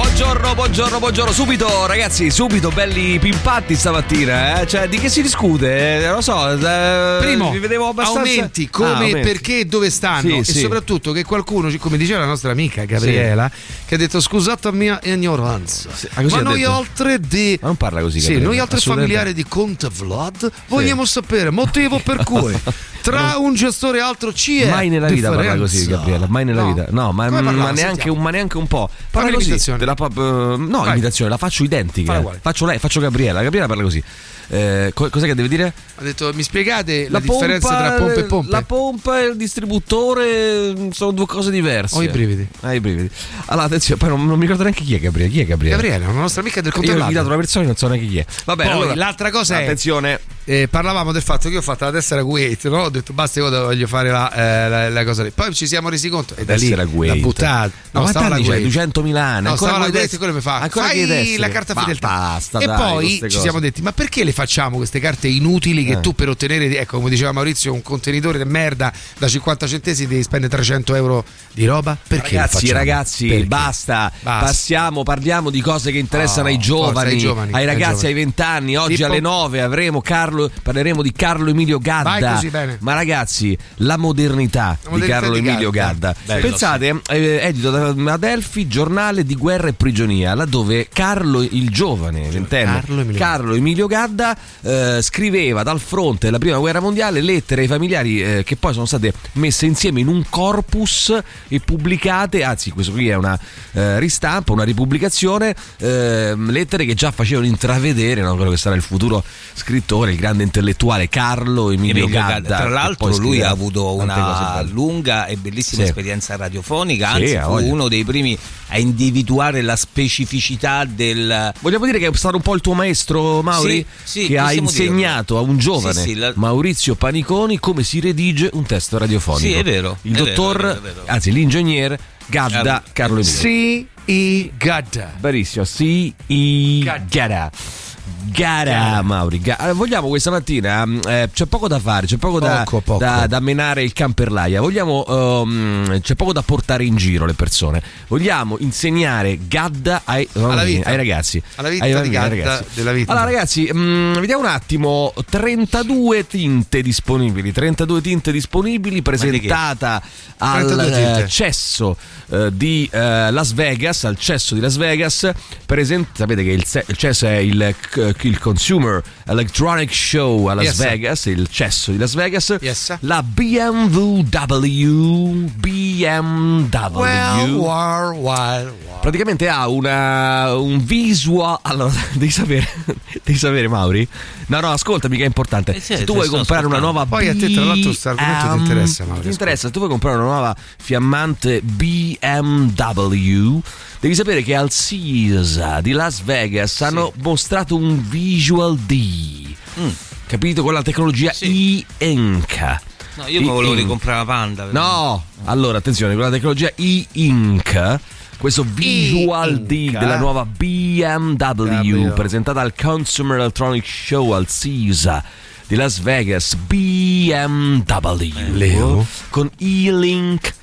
Buongiorno, buongiorno, buongiorno. Subito, ragazzi, subito belli pimpatti stamattina. Eh? Cioè, di che si discute? Eh, non lo so. Eh, Primo, vi vedevo abbastanza. aumenti come, Ah, aumenti. perché e dove stanno Sì, e sì. soprattutto che qualcuno, come diceva la nostra amica Gabriela, che ha detto scusate la mia ignoranza, Ah, ma noi detto? altre di... Ma non parla così. Sì, Gabriele, noi altri assolutamente. familiari di Conte Vlad vogliamo sapere motivo per cui tra un gestore e altro ci è Mai nella vita parla differenza. così, Gabriele. Mai nella No. vita. No, ma, Come ma neanche, un, ma neanche un po'. Parla così. Della pop- eh, no, Vai. imitazione, la faccio identica. Faccio lei, faccio Gabriela. Gabriela parla così. Eh, co- cos'è che deve dire? Ha detto mi spiegate la, differenza tra pompe e pompe? La pompa e il distributore mm, sono due cose diverse. Ho i brividi. Ah, i brividi. Allora, attenzione, poi non, non mi ricordo neanche chi è Gabriele. Chi è Gabriele? Gabriele, una nostra amica del Conte Io ho invitato una persona e non so neanche chi è. Va bene, Poi, allora, l'altra cosa è- Attenzione. Eh, parlavamo del fatto che io ho fatto la tessera Kuwait, no? ho detto basta, io voglio fare la, eh, la- la cosa lì. Poi ci siamo resi conto e da lì Kuwait. la buttata. Ma quanti stava la anni c'hai? Kuwait. 200.000 anni. No, Ancora stava la Kuwait quello mi fa. Ancora Fai la carta Ma fedeltà. basta, e dai, poi ci cose. siamo detti, ma perché le facciamo queste carte inutili che Eh. tu per ottenere, ecco, come diceva Maurizio, un contenitore di merda da 50 centesimi devi spendere 300 euro di roba? Perché Ragazzi, ragazzi, Perché? basta. Basta. Passiamo, parliamo di cose che interessano Oh, ai, giovani, forza, ai giovani, ai ai ragazzi, giovani. ai vent'anni. Oggi alle 9 avremo Carlo, parleremo di Carlo Emilio Gadda. Così. Ma ragazzi, la modernità, La modernità di Carlo di Emilio Gadda. Gadda. Bello, Pensate, eh, edito da Adelphi, giornale di guerra e prigionia, laddove Carlo il giovane, ventenne, Carlo Emilio. Carlo Emilio Gadda eh, scriveva dal fronte della prima guerra mondiale lettere ai familiari eh, che poi sono state messe insieme in un corpus e pubblicate, anzi questo qui è una eh, ristampa, una ripubblicazione, ehm, lettere che già facevano intravedere no, quello che sarà il futuro scrittore, il grande intellettuale Carlo Emilio, Emilio Gadda. Gadda. Tra l'altro lui ha avuto una lunga e bellissima Sì. esperienza radiofonica, Sì, anzi ha fu uno dei primi a individuare la specificità del... Vogliamo dire che è stato un po' il tuo maestro Mauri Sì, sì, che ha insegnato a un giovane Sì, sì, la- Maurizio Paniconi come si redige un testo radiofonico. Sì, è vero, Il è dottor, vero, è vero, è vero. anzi l'ingegnere Gadda Carlo Emilio. Sì, i Gadda. Benissimo, sì, i Gadda. Gara Mauri, Ga- allora, vogliamo questa mattina, eh, c'è poco da fare, c'è poco, da, Poco, poco. da- da menare il camperlaia, vogliamo, ehm, c'è poco da portare in giro le persone, vogliamo insegnare Gadda ai, Alla vita. ai ragazzi. Alla vita ai di Gadda ragazzi. della vita. Allora ragazzi, mm, vediamo un attimo, 32 tinte disponibili, 32 tinte disponibili presentata al 32 tinte. eh, cesso eh, di eh, Las Vegas, al cesso di Las Vegas, present- sapete che il, il cesso è il, il Consumer Electronic Show a Las Yes. Vegas, il cesso di Las Vegas, Yes, la BMW, BMW. Well, war, wild, war. Praticamente ha una, un visual. Allora, devi sapere, devi sapere, Mauri. No, no, ascoltami, che è importante. Eh sì, se tu vuoi comprare una ascoltando. nuova Poi a te, tra l'altro, questo argomento ti interessa, Mauri, Ti interessa, se tu vuoi comprare una nuova fiammante BMW. Devi sapere che al CISA di Las Vegas hanno mostrato un Visual D. Capito? Con la tecnologia Sì. e-Ink. No, io mi volevo ricomprare la Panda. No, allora attenzione, con la tecnologia e-ink, questo Visual D della nuova BMW W. presentata al Consumer Electronic Show al CISA di Las Vegas, BMW Leo? con e-link,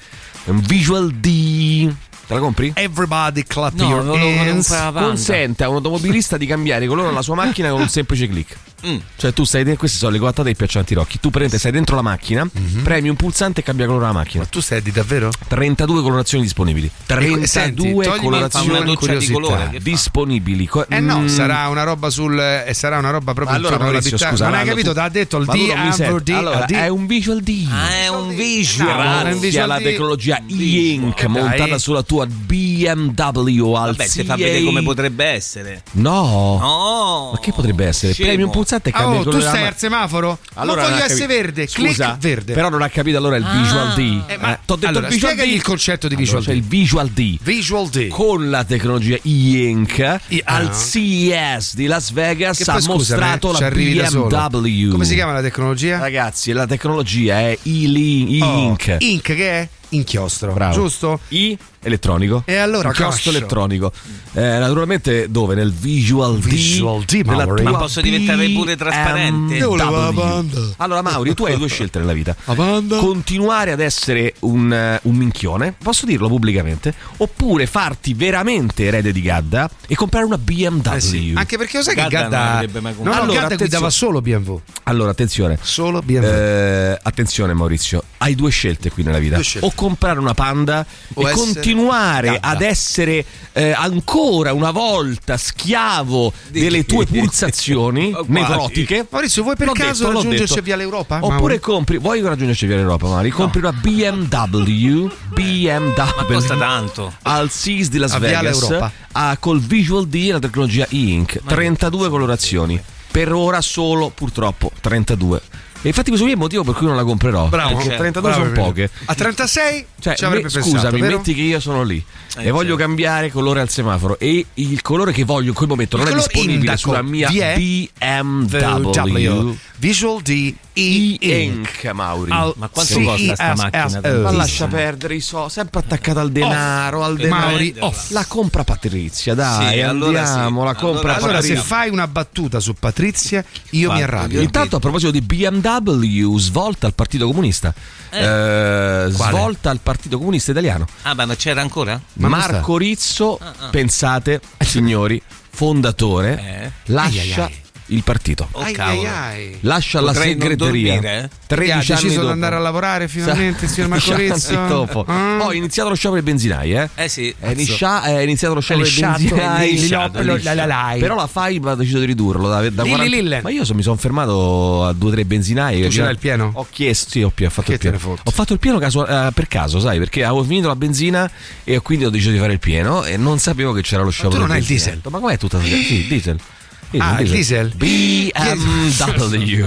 Visual D. Te la compri? Everybody clap No, your hands. Consente a un automobilista di cambiare colore la sua macchina con un semplice click. Mm. Cioè, tu stai dentro, queste sono le guattate dei piaccionti rocchi. Tu prendi, stai dentro la macchina, premi un pulsante e cambia colore la macchina. Ma tu sei di davvero? 32 colorazioni disponibili. 32 senti, una colorazioni doccia di colore. Disponibili. Eh no, Mm, sarà una roba sul. eh, sarà una roba proprio allora, Maurizio, scusa, Non hai capito? Ti ha detto il D. D Allora, D. è un visual D. Ah, è un visual. No, Grazie alla tecnologia e-ink montata sulla tua BMW al Vabbè, se fa vedere come potrebbe essere. No. No. Ma che potrebbe essere? Scemo. Premi un pulsante e cambia Oh, tu stai al semaforo? Allora non voglio essere verde. Scusa, Click verde. Però non ha capito allora il Visual D. Eh, ma- t'ho detto allora, il Visual spiegagli D. il concetto di Allora, Visual c'è D. il Visual D. Visual D. Con la tecnologia e-ink I- al ah. CES di Las Vegas Che ha poi, scusami, mostrato ci la. BMW. Come si chiama la tecnologia? Ragazzi, la tecnologia è e-li- Oh. Ink che è? Inchiostro, Bravo. giusto? I elettronico. E allora, inchiostro elettronico. Eh, naturalmente dove? Nel Visual, Visual D, tua Ma posso diventare pure trasparente? BMW. Io volevo la banda. Allora Mauri, tu hai due scelte nella vita. La banda? Continuare ad essere un, eh, un minchione, posso dirlo pubblicamente, oppure farti veramente erede di Gadda e comprare una BMW. Eh sì. Anche perché lo sai che Gadda Gadda non avrebbe mai No, no, comprato. Allora, Gadda guidava solo BMW. Allora, attenzione. Solo BMW. Eh, attenzione Maurizio, hai due scelte qui nella vita. Due scelte. O comprare una panda O e essere continuare Gadda. ad essere eh, ancora una volta schiavo delle tue pulsazioni nevrotiche. Maurizio, vuoi per L'ho caso detto, raggiungerci a Via l'Europa? Oppure Mauri? compri, vuoi raggiungerci via l'Europa, Mari? Compri una BMW, BMW Ma costa tanto. al SIS di Las A Viale Vegas ha col Visual D e la tecnologia e-ink 32 colorazioni per ora solo purtroppo 32 e infatti questo qui è il motivo per cui non la comprerò Bravo. perché Certo. 32 Bravo, sono vero. poche A 36 cioè, ci avrebbe me- pensato, scusami, vero? metti che io sono lì Eh, e voglio certo. cambiare colore al semaforo e il colore che voglio in quel momento Il non è disponibile indaco sulla mia BMW Visual D E-Ink Mauri Al Ma quanto costa sta macchina? ma lascia perdere i soldi, sempre attaccata al denaro, al denaro. Mauri, off. La compra Patrizia, dai, Sì, allora andiamo, sì. la compra Allora- Allora, se fai una battuta su Patrizia, io mi arrabbio. Intanto a proposito di BMW, svolta al Partito Comunista. Eh, svolta al Partito Comunista Italiano. Ah, beh, ma c'era ancora? Ma Marco Rizzo, pensate, signori, fondatore, Eh. lascia Ai, ai, ai. Il partito. Oh, Ai, ai, ai. Lascia la Potrei non segreteria. dormire, eh? 13 ha anni deciso di andare a lavorare finalmente, signor Marco 13 Rizzo? Ah. Poi è iniziato lo sciopero dei benzinai, eh? Eh sì. È, iniscia- è iniziato lo sciopero dei benzinai. la- la- la- Però la FAIB ha deciso di ridurlo da, da Lilli, 40 Lille. Ma io so- mi sono fermato a due o tre benzinai. Tu Ho- ce l'hai il pieno? Ho chiesto, sì, ho, ho fatto Che il pieno. Ho fatto il pieno casu- eh, per caso, sai, perché avevo finito la benzina e quindi ho deciso di fare il pieno e non sapevo che c'era lo sciopero. tu non hai il diesel? Ma com'è tutta Sì, diesel. Ah, il diesel? BMW.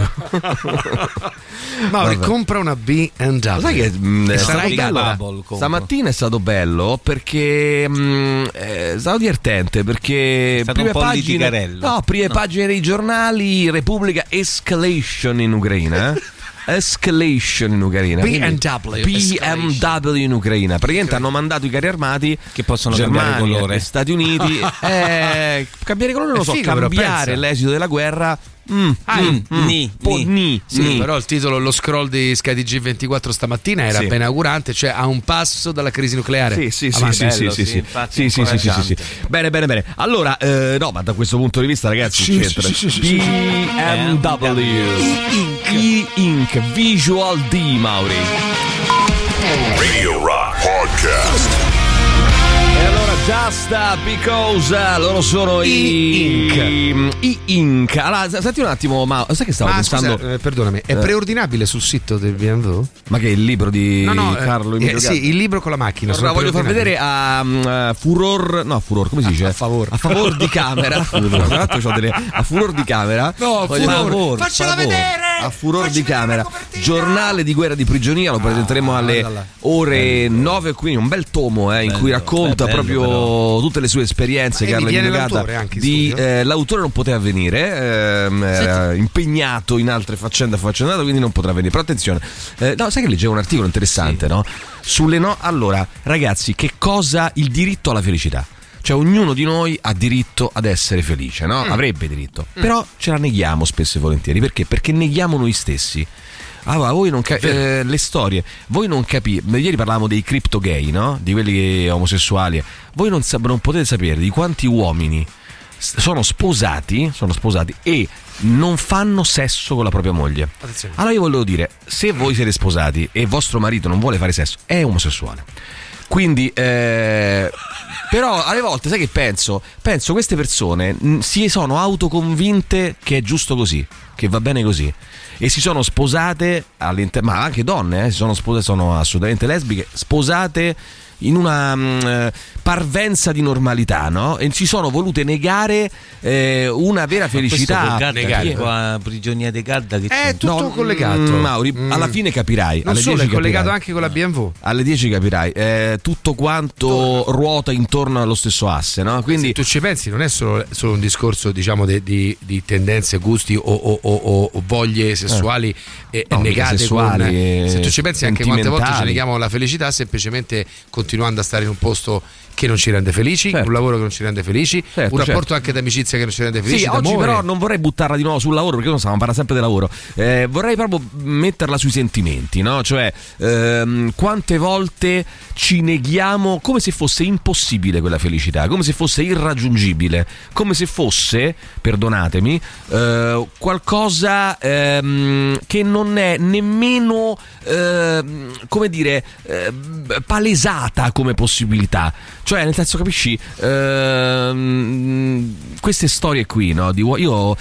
Mauri, Vabbè. compra una BMW. Lo sai che mh, è stato sarai bello? Bubble, compro. Stamattina è stato bello perché mh, è stato divertente perché prime pagine, no, prime No. pagine dei giornali Repubblica Escalation in Ucraina. Escalation in Ucraina. BMW, BMW in Ucraina. Praticamente hanno mandato i carri armati Che possono Germania, cambiare colore. Stati Uniti. Eh, cambiare colore non lo so figo, cambiare l'esito della guerra mm, Ah, mm, ni, ni. ni, Sì, ni. però il titolo, lo scroll di SkyTG 24 stamattina era Sì. ben augurante, cioè a un passo dalla crisi nucleare. Sì, sì, sì, sì, sì, Bello, sì, sì, sì. Sì, sì, sì. Bene, bene, bene. Allora, eh, no, ma da questo punto di vista, ragazzi, Sì, c'entra. sì, sì, sì, sì, BMW E-Ink Visual D, Mauri. Radio Rock Podcast. Allora, just because loro sono i E-Ink. E-Ink. Allora, s- senti un attimo, ma sai che stavo Ma pensando? scusa, eh, perdonami, è Eh. preordinabile sul sito del BMW? Ma che è il libro di No, no, eh, Carlo eh, sì, il libro con la macchina. Allora, voglio far vedere a eh, Furor, no, Furor, come si dice? a favor. A favor di camera. Tra l'altro c'ho delle- a Furor di camera. No, Voglio- Furor, favor, faccela favor. vedere! A Furor Facci di camera. Giornale di guerra di prigionia, lo presenteremo alle ore 9 quindi un bel tomo eh, in cui racconta proprio però. tutte le sue esperienze Ma Carlo viene Emilio Gadda. l'autore anche in di, eh, l'autore non poteva venire, ehm, era impegnato in altre faccende affaccendate, quindi non potrà venire. Però attenzione, eh, no, sai che leggevo un articolo interessante, no? Sulle no. Allora, ragazzi, che cosa il diritto alla felicità? Cioè, ognuno di noi ha diritto ad essere felice, no? Mm. Avrebbe diritto. Però ce la neghiamo spesso e volentieri. Perché? Perché neghiamo noi stessi. Allora, voi non capite le storie, voi non capite. Ieri parlavamo dei crypto gay, no? Di quelli omosessuali. Voi non, sa- non potete sapere di quanti uomini sono sposati, sono sposati e non fanno sesso con la propria moglie. Attenzione. Allora io volevo dire, se voi siete sposati e vostro marito non vuole fare sesso, è omosessuale. Quindi, eh, però alle volte, sai che penso? Penso queste persone mh, si sono autoconvinte che è giusto così, che va bene così. E si sono sposate, all'interno, ma anche donne, eh, si sono sposate, sono assolutamente lesbiche, sposate in una mh, eh, parvenza di normalità, no? E si sono volute negare eh, una vera felicità. Negare qua prigionia di Gadda che È c'è? tutto No, collegato. mm, Mauri, Mm. alla fine capirai. Non alle solo, è 10 collegato capirai. anche con la BMW. Alle 10 capirai, eh, tutto quanto ruota intorno allo stesso asse, no? Quindi Se tu ci pensi, non è solo, solo un discorso diciamo de- di, di tendenze, gusti o, o- o, o- voglie sessuali eh, No, negate sessuali, con- eh, se tu ci pensi anche quante volte ci neghiamo la felicità semplicemente continuando a stare in un posto che non ci rende felici, Certo. un lavoro che non ci rende felici, Certo, un rapporto certo. anche d'amicizia che non ci rende felici, Sì, oggi d'amore. però non vorrei buttarla di nuovo sul lavoro perché non stiamo parlando sempre del lavoro. Eh, vorrei proprio metterla sui sentimenti, no? Cioè, ehm, quante volte ci neghiamo come se fosse impossibile quella felicità, come se fosse irraggiungibile, come se fosse, perdonatemi, eh, qualcosa ehm, che non è nemmeno, ehm, come dire, eh, palesata come possibilità. Cioè, nel senso, capisci? Ehm, queste storie qui, no? Di, io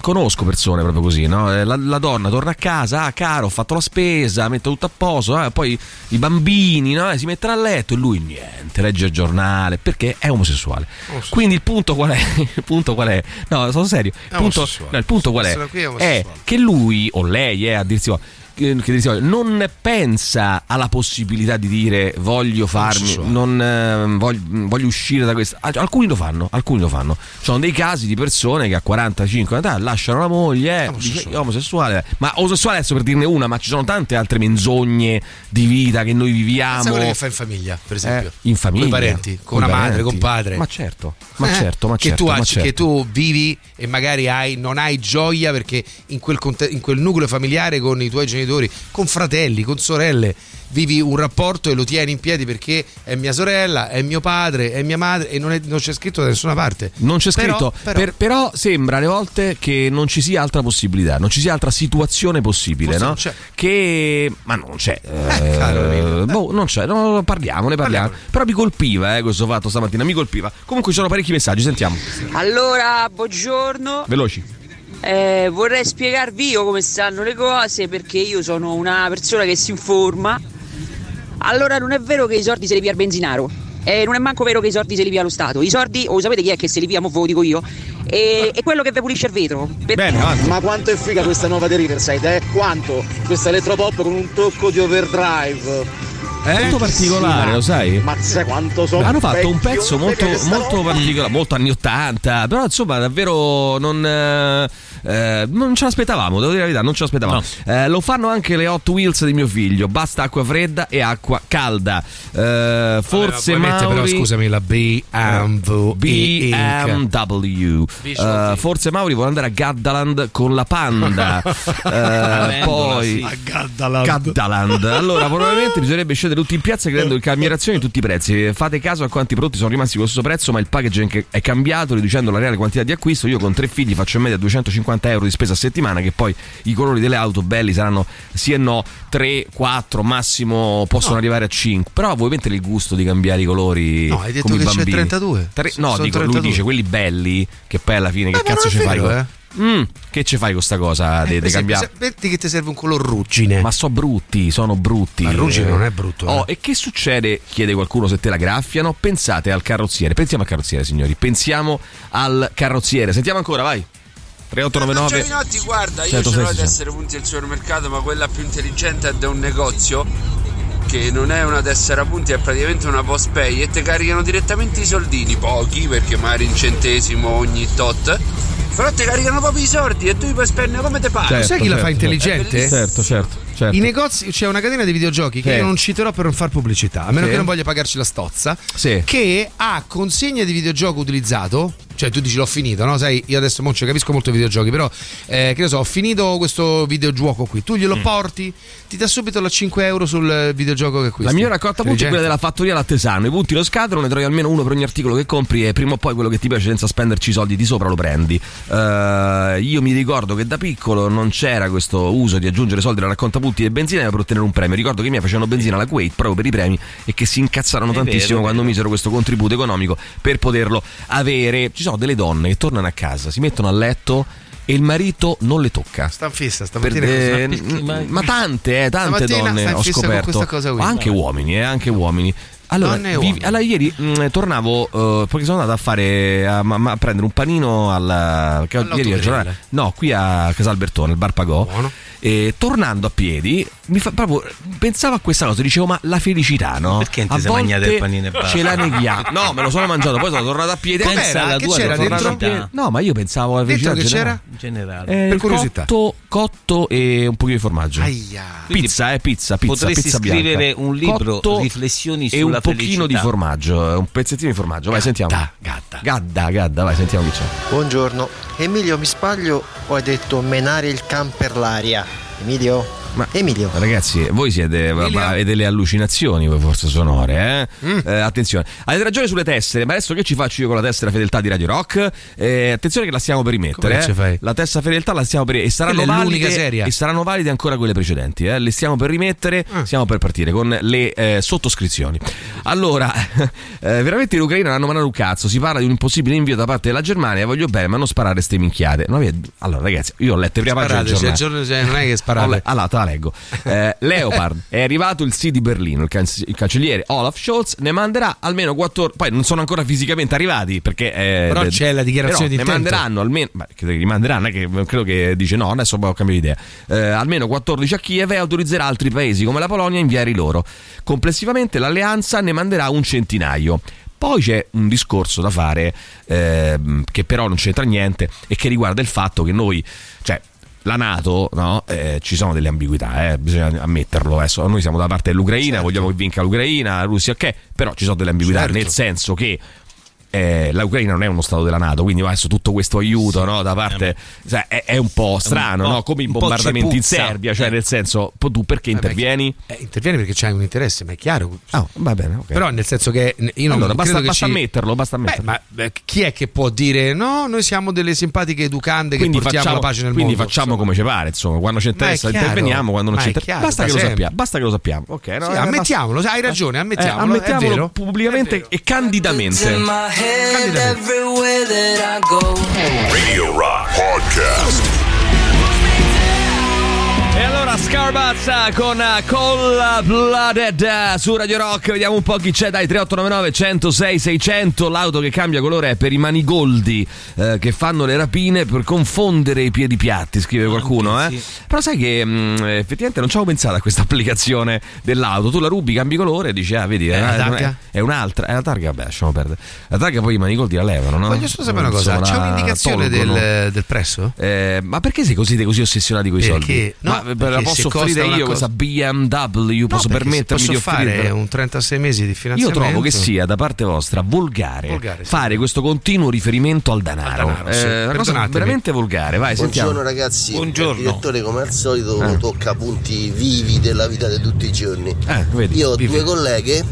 conosco persone proprio così, no? Eh, La, la donna torna a casa, ah, caro, ho fatto la spesa, metto tutto a posto, eh, poi i bambini, no? Eh, si mettono a letto e lui niente, legge il giornale perché è omosessuale. Quindi il punto qual è? Il punto qual è? No, sono serio. Il punto, omosessuale. no, il punto qual è? È È omosessuale. che lui o lei è a dirsi, non pensa alla possibilità di dire voglio farmi, non eh, voglio, voglio uscire da questa. Al- Alcuni lo fanno, alcuni lo fanno. Ci sono dei casi di persone che a 45 anni lasciano la moglie, Omosessuale. omosessuale. Ma omosessuale adesso per dirne una, ma ci sono tante altre menzogne di vita che noi viviamo. Pensa quelle che fa in famiglia, per esempio. Eh, in famiglia, Con i parenti, con coi una madre, parenti. con padre. Ma certo, ma Eh, certo, ma che, certo, tu, ma certo. che tu vivi e magari hai, non hai gioia perché in quel, in quel nucleo familiare con i tuoi genitori, con fratelli, con sorelle, vivi un rapporto e lo tieni in piedi perché è mia sorella, è mio padre, è mia madre e non, è- non c'è scritto da nessuna parte. Non c'è Però- scritto, però- per- però sembra alle volte che non ci sia altra possibilità, non ci sia altra situazione possibile, no? c'è. Che. Ma non c'è. eh, caro amico. boh, non c'è, no, parliamone, parliamo. Parliamone. Però mi colpiva eh, questo fatto stamattina, mi colpiva. Comunque ci sono parecchi messaggi, sentiamo. Allora, buongiorno. Veloci. Eh, vorrei spiegarvi io come stanno le cose perché io sono una persona che si informa. Allora, non è vero che i soldi se li via il benzinaro. E non è manco vero che i soldi se li via lo Stato. I soldi, o sapete chi è che se li via, mo ve lo dico io. E, è quello che vi pulisce il vetro. Per- Bene, avanti. Ma quanto è figa questa nuova di Riverside, eh? Quanto? Questa elettropop con un tocco di overdrive. È molto particolare, lo sai? Ma sai quanto sono Hanno fatto un pezzo molto, molto particolare, molto anni 80, però insomma davvero non, eh, eh, non ce l'aspettavamo, devo dire la verità, non ce l'aspettavamo. Eh, lo fanno anche le Hot Wheels di mio figlio, basta acqua fredda e acqua calda. Eh, forse mettere Mauri... però scusami la BMW BMW Visual Eh, forse Mauri vuole andare a Gaddaland con la Panda. Eh, poi A Gaddaland. Gaddaland. Allora probabilmente bisognerebbe scendere tutti in piazza chiedendo il cambiazione di tutti i prezzi. Fate caso a quanti prodotti sono rimasti con lo stesso prezzo ma il packaging è cambiato riducendo la reale quantità di acquisto. Io con tre figli faccio in media 250 euro di spesa a settimana che poi i colori delle auto belli saranno sì e no 3, 4 massimo possono arrivare a 5 però voi mettere il gusto di cambiare i colori No, hai detto come che c'è bambini 32. Tre- Sono no dico, lui 32. dice quelli belli che poi alla fine che Eh, ma cazzo non ci fai eh. Mm, che ci fai con sta cosa di Per esempio, cambiare Metti che ti serve un color ruggine. ma so brutti, sono brutti. Ma ruggine non è brutto, eh. Oh, e che succede? Chiede qualcuno se te la graffiano. Pensate al carrozziere. Pensiamo al carrozziere, signori. Pensiamo al carrozziere. Sentiamo ancora, vai. 3899 Giovinotti, guarda, io 106, ce l'ho ad 600. essere punti al supermercato, ma quella più intelligente è da un negozio che non è una tessera punti, è praticamente una post pay e ti caricano direttamente i soldini, pochi perché magari un centesimo ogni tot. Però ti caricano proprio i soldi e tu li puoi spendere come te pare. Certo, Sai chi la fa certo. intelligente? Certo, certo, certo. I negozi, c'è una catena di videogiochi che Sì. io non citerò per non far pubblicità, a meno Sì. che non voglia pagarci la stozza, Sì. che ha consegna di videogioco utilizzato, cioè tu dici l'ho finito, no? Sai, io adesso non ci capisco molto i videogiochi, però eh, che ne so, ho finito questo videogioco qui, tu glielo porti, ti dà subito la 5 euro sul videogioco che acquisti. La migliore raccolta punti è quella della fattoria Lattesano. I punti lo scadono, ne trovi almeno uno per ogni articolo che compri e prima o poi quello che ti piace senza spenderci i soldi di sopra lo prendi. Eh, io mi ricordo che da piccolo non c'era questo uso di aggiungere soldi alla raccolta punti e benzina per ottenere un premio. Ricordo che i miei facevano benzina alla Kuwait proprio per i premi e che si incazzarono È tantissimo vero, quando vero. misero questo contributo economico per poterlo avere. Ci sono delle donne che tornano a casa, si mettono a letto e il marito non le tocca. Sta in fissa, Per- stamattina così. eh, ma, Ma- tante, eh, tante donne ho scoperto. questa cosa qui. anche uomini, eh, anche uomini. Allora, uomini. allora, ieri mh, tornavo eh, perché sono andato a fare a, ma- a prendere un panino ieri al giornale- no, qui a Casalbertone, il bar Pagò. Buono. E tornando a piedi mi fa proprio pensavo a questa cosa, dicevo ma la felicità, no? Perché non ti a sei mangiato volte il panino e basta? Ce la neghiamo. No, me lo sono mangiato, poi sono tornato a piedi. Pensa Pensa alla che tua c'era felicità. dentro piedi. No, ma io pensavo alla felicità Dentro che generale. c'era? In generale. Eh, Per curiosità. Cotto, cotto e un pochino di formaggio. Aia. Pizza, eh, pizza, pizza. Potresti pizza scrivere bianca. un libro, Cotto riflessioni e sulla un pochino felicità. di formaggio, eh, un pezzettino di formaggio. Vai, sentiamo. Gadda. Gadda, gadda, vai, sentiamo chi c'è. Buongiorno. Emilio, mi sbaglio o hai detto menare il can per l'aria? Emilio? Ma- Emilio. Ragazzi, voi siete ma avete delle allucinazioni, voi forse sonore, eh? Mm. Eh, attenzione, avete ragione sulle tessere, ma adesso che ci faccio io con la tessera fedeltà di Radio Rock? Eh, attenzione che la stiamo per rimettere. Eh. La tessera fedeltà la stiamo per e saranno valide e saranno valide ancora quelle precedenti, eh. Le stiamo per rimettere, Ah. stiamo per partire con le eh, sottoscrizioni. Allora, eh, veramente in Ucraina hanno mandato un cazzo, si parla di un impossibile invio da parte della Germania, voglio bene, ma non sparare ste minchiate. No, allora ragazzi, io ho letto prima pagina del giornale. cioè, non è che sparate. Allora, la leggo. Eh, Leopard è arrivato il sì di Berlino. Il, canc- il cancelliere Olaf Scholz ne manderà almeno 14. Poi non sono ancora fisicamente arrivati perché. eh, Però c'è la dichiarazione di Ne intento. manderanno almeno. Ma credo che li manderanno, che credo che dice no, adesso ho cambiato idea. Eh, almeno 14 a Kiev e autorizzerà altri paesi come la Polonia a inviare i loro. Complessivamente l'alleanza ne manderà un centinaio. Poi c'è un discorso da fare ehm, che però non c'entra niente e che riguarda il fatto che noi, la Nato, no? Eh, ci sono delle ambiguità, eh, bisogna ammetterlo. Adesso noi siamo dalla parte dell'Ucraina, vogliamo che vinca l'Ucraina, la Russia, ok, però ci sono delle ambiguità, Certo. nel senso che eh, l'Ucraina non è uno stato della Nato, quindi adesso tutto questo aiuto no, da parte sai, è, è un po' strano, po'- no? come i un bombardamenti in. Serbia, cioè nel senso, tu perché intervieni? Eh, intervieni perché c'hai un interesse, ma è chiaro. Ah, va bene, ok. Però nel senso che io non allora, basta, che basta ci- ammetterlo, basta Beh, ammetterlo. ma beh, chi è che può dire no? Noi siamo delle simpatiche educande che quindi portiamo facciamo, la pace nel quindi mondo. facciamo insomma. come ci pare, insomma, quando ci interessa interveniamo, quando non ci interessa. chiaro, Basta che lo sappiamo, basta che lo sappiamo. Ok, no, Sì, eh, ammettiamolo, hai ragione, basta- ammettiamolo. eh, ammettiamolo è vero. pubblicamente e candidamente. Candidamente. Radio Rock Podcast. E allora Scarbazza con uh, Cold Blooded uh, su Radio Rock, vediamo un po' chi c'è, dai 3899 106 600, l'auto che cambia colore è per i manigoldi eh, che fanno le rapine per confondere i piedi piatti, scrive qualcuno, eh? sì. Però sai che mh, effettivamente non ci avevo pensato a questa applicazione dell'auto, tu la rubi, cambi colore e dici ah vedi, eh, targa? è, è un'altra, è la targa, vabbè lasciamo perdere. La targa poi i manigoldi la levano, no? Voglio solo sapere una cosa, c'è un'indicazione tolgono. del, del prezzo? Eh, ma perché siete così, così ossessionati con i soldi? Perché? No, ma perché la posso offrire una io cosa- questa BMW? Posso permettermi posso di fare offrire un 36 mesi di Io finanziamento. trovo che sia da parte vostra volgare, Volgare, sì. fare questo continuo riferimento al denaro. denaro, sì. Eh, cosa Perdonatemi. veramente volgare. Vai, Buongiorno sentiamo. ragazzi, Buongiorno. il direttore come al solito Eh. tocca punti vivi della vita di tutti i giorni. Eh, vedi. Io ho vivi. due colleghe,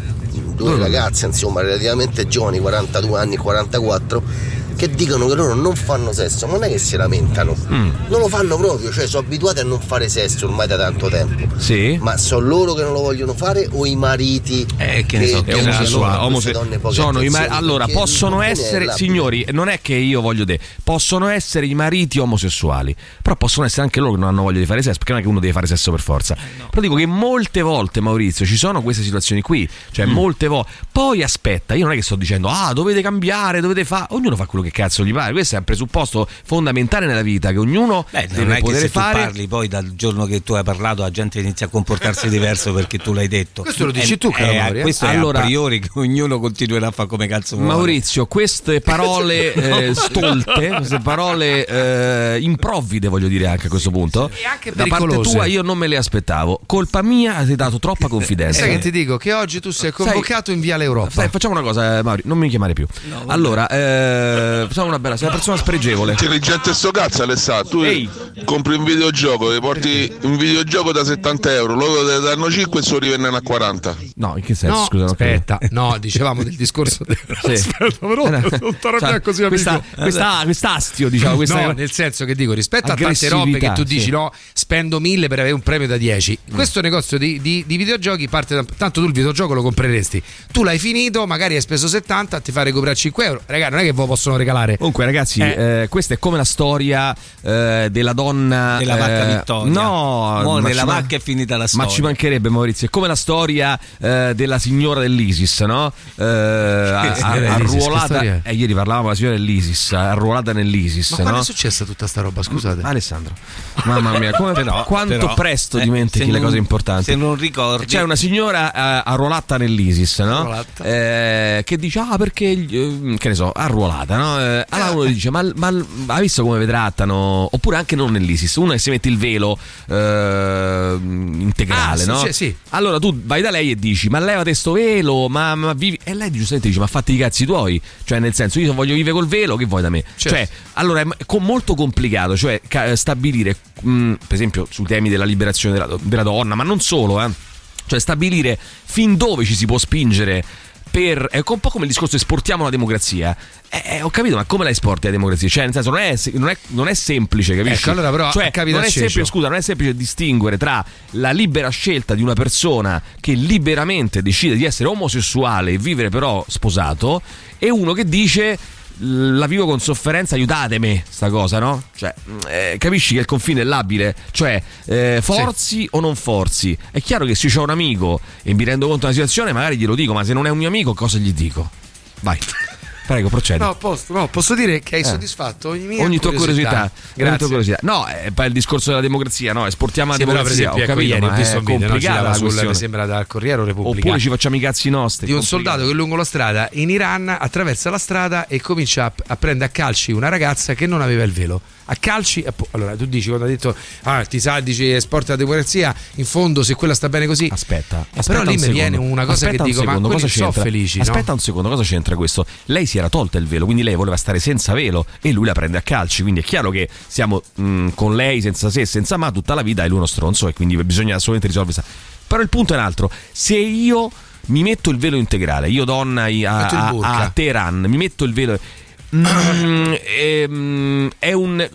due ragazze insomma relativamente giovani, 42 anni e 44, che dicono che loro non fanno sesso, ma non è che si lamentano, Mm. non lo fanno proprio, cioè sono abituati a non fare sesso ormai da tanto tempo. Sì. Ma sono loro che non lo vogliono fare o i mariti? Eh, che ne so, È che che ne usano so, queste omose- donne poche sono i ma- attenzioni? allora possono essere signori non è che io voglio dire possono essere i mariti omosessuali però possono essere anche loro che non hanno voglia di fare sesso perché non è che uno deve fare sesso per forza Eh, però dico che molte volte Maurizio ci sono queste situazioni qui cioè Mm. molte volte poi aspetta io non è che sto dicendo ah dovete cambiare dovete fare ognuno fa quello che cazzo gli pare questo è un presupposto fondamentale nella vita che ognuno Beh, non deve è che poter se tu fare parli poi dal giorno che tu hai parlato la gente inizia a comportarsi diverso perché tu l'hai detto. Questo lo dici Eh, tu, caro eh, eh? Questo Allora- è a priori che ognuno continuerà a fare come cazzo vuole. Maurizio, queste parole eh, stolte, queste parole eh, improvvide, voglio dire anche a questo punto, E anche da parte tua io non me le aspettavo. Colpa mia, hai dato troppa confidenza. Sai che ti dico? Che oggi tu sei convocato in Viale Europa. Sai, facciamo una cosa, eh, Mauri, non mi chiamare più. allora, eh, facciamo una bella, sei una persona spregevole. Intelligente sto cazzo Alessandro, tu Ehi. compri un videogioco, ti porti un videogioco da 70 euro, loro te ne danno 5 e sono rivendono a 40. No, in che senso? No, Scusa, aspetta, no, dicevamo del discorso del... Sì. Aspetta, però Eh, no. non arrabbiare Cioè, così amico. questa, questa, quest'astio, diciamo, questa No, nel senso che dico, rispetto a tante robe che tu dici, sì. no, spendo 1000 per avere un premio da 10. Questo negozio di, di- di videogiochi parte da. Tanto tu il videogioco lo compreresti. Tu l'hai finito, magari hai speso 70, ti fa recuperare 5 euro. Raga, non è che lo possono regalare. Comunque, ragazzi, Eh. eh, questa è come la storia eh, della donna Della vacca eh, Vittoria. No, Mo' ma nella ci ma- vacca è finita la Ma storia. ci mancherebbe Maurizio, è come la storia eh, della signora dell'ISIS, no? Eh, arruolata eh, ieri parlavamo della signora dell'ISIS, arruolata nell'ISIS, Ma quando no? è successa tutta sta roba? Scusate. Alessandro, mamma mia, come, Però- quanto però, presto eh, dimentichi le cose importanti. Se non ricordi, C'è una signora eh, arruolata nell'ISIS, no? Arruolata. Eh, che dice, ah, perché, che ne so, arruolata, no? Eh, allora uno dice, ma, ma hai visto come vi trattano? Oppure anche non nell'ISIS, uno che si mette il velo eh, integrale, Ah, no? sì, sì. Allora tu vai da lei e dici, ma levate sto velo, ma, ma vivi... E lei giustamente dice, ma fatti i cazzi tuoi. Cioè, nel senso, io voglio vivere col velo, che vuoi da me? Certo. Cioè, allora è molto complicato, cioè ca- stabilire, mh, per esempio, sui temi della liberazione della, della donna, ma non solo, eh. Cioè, stabilire fin dove ci si può spingere per. È un po' come il discorso esportiamo la democrazia. Eh, eh, ho capito, ma come la esporti la democrazia? Cioè, nel senso, non è, non è- non è semplice, capisci? Ecco, allora però, cioè, non è semplice, scusa, non è semplice distinguere tra la libera scelta di una persona che liberamente decide di essere omosessuale e vivere però sposato e uno che dice la vivo con sofferenza, aiutatemi, sta cosa, no? Cioè, eh, capisci che il confine è labile? Cioè, eh, forzi o non forzi? È chiaro che se ho un amico e mi rendo conto della situazione, magari glielo dico, ma se non è un mio amico, cosa gli dico? Vai, prego, procedi. No, posso, no, posso dire che hai Eh. soddisfatto ogni mia Ogni tua curiosità, tua curiosità. No, è poi il discorso della democrazia, no? Esportiamo la Sì, però per democrazia. esempio, ho ecco, capito, ieri ma visto è no, complicata girava la sul, mi sembra dal Corriere Repubblica. Oppure ci facciamo i cazzi nostri. di un soldato che lungo la strada in Iran attraversa la strada e comincia a, a prendere a calci una ragazza che non aveva il velo. A calci, allora tu dici quando ha detto ah, ti sa, dici esporta la democrazia, in fondo se quella sta bene così. Aspetta, Eh, aspetta però lì un mi viene secondo. una cosa Aspetta che un dico, secondo, ma cosa sono felici, no? Aspetta un secondo, cosa c'entra questo? Lei si era tolta il velo, quindi lei voleva stare senza velo e lui la prende a calci, quindi è chiaro che siamo mh, con lei senza se, senza ma tutta la vita e lui uno stronzo e quindi bisogna assolutamente risolvere. Però il punto è un altro, se io mi metto il velo integrale, io donna a, a- a Teheran, mi metto il velo Mm, ehm, è un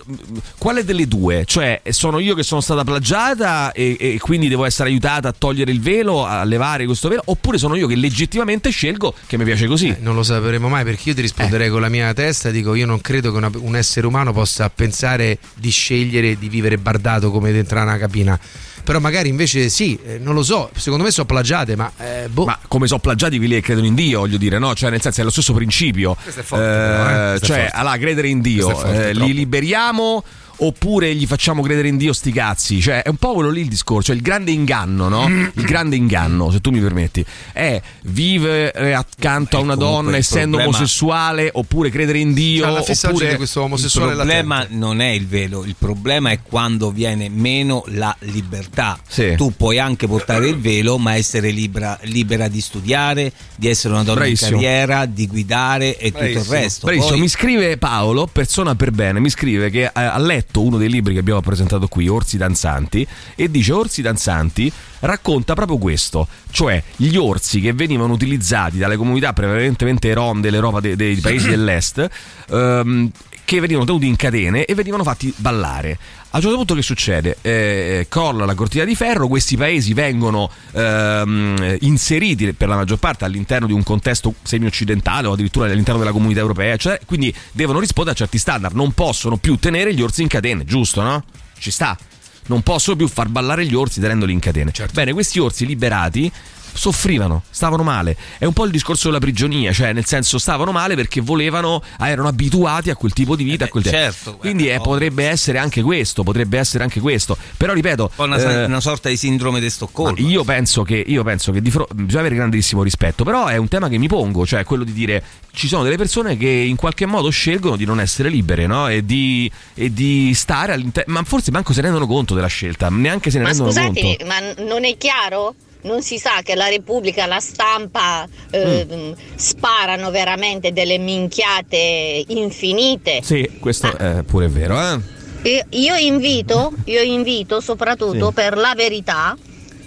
quale delle due? Cioè, sono io che sono stata plagiata e, e quindi devo essere aiutata a togliere il velo, a levare questo velo, oppure sono io che legittimamente scelgo che mi piace così? Eh, non lo sapremo mai perché io ti risponderei Eh. con la mia testa dico io non credo che una- un essere umano possa pensare di scegliere di vivere bardato come dentro una cabina. Però magari invece sì, eh, non lo so, secondo me sono plagiate, ma eh, boh. Ma come sono plagiati quelli che credono in Dio, voglio dire, no? Cioè, nel senso è lo stesso principio. Questo è forte, però, eh. Questo è cioè, allora, credere in Dio, forte, eh, li liberiamo oppure gli facciamo credere in Dio sti cazzi? Cioè, è un po' quello lì il discorso, cioè il grande inganno, no? Il grande inganno, se tu mi permetti, è vivere accanto a una donna il essendo problema- omosessuale oppure credere in Dio Cioè, oppure di questo il omosessuale problema latente. non è il velo, il problema è quando viene meno la libertà. Sì. Tu puoi anche portare il velo, ma essere libera, libera di studiare, di essere una donna Bravissimo. in carriera, di guidare e tutto il Bravissimo. resto. Bravissimo, Poi- mi scrive Paolo, persona per bene, mi scrive che eh, ha letto uno dei libri che abbiamo presentato qui, Orsi Danzanti, e dice Orsi Danzanti racconta proprio questo, cioè gli orsi che venivano utilizzati dalle comunità prevalentemente rom dell'Europa de- dei paesi dell'est, ehm, che venivano tenuti in catene e venivano fatti ballare. A un certo punto che succede? Eh, crolla la cortina di ferro, questi paesi vengono ehm, inseriti per la maggior parte all'interno di un contesto semi-occidentale o addirittura all'interno della comunità europea, cioè, quindi devono rispondere a certi standard, non possono più tenere gli orsi in catene, giusto no? Ci sta. Non possono più far ballare gli orsi tenendoli in catene. Bene, questi orsi liberati soffrivano, stavano male. È un po' il discorso della prigionia, cioè nel senso stavano male perché volevano, ah, erano abituati a quel tipo di vita, Eh a quel beh, certo, Quindi eh, potrebbe essere anche questo, potrebbe essere anche questo. Però ripeto, una, eh, una sorta di sindrome di Stoccolma. ma io penso che, io penso che di fro- bisogna avere grandissimo rispetto, però è un tema che mi pongo, cioè quello di dire ci sono delle persone che in qualche modo scelgono di non essere libere no? e, di, e di stare all'interno, ma forse manco se ne rendono conto della scelta, neanche se ne Ma rendono scusatemi, conto. ma non è chiaro? Non si sa che la Repubblica, la stampa eh, Mm. sparano veramente delle minchiate infinite. Sì, questo è pure vero, eh? Io, io invito, io invito soprattutto Sì. per la verità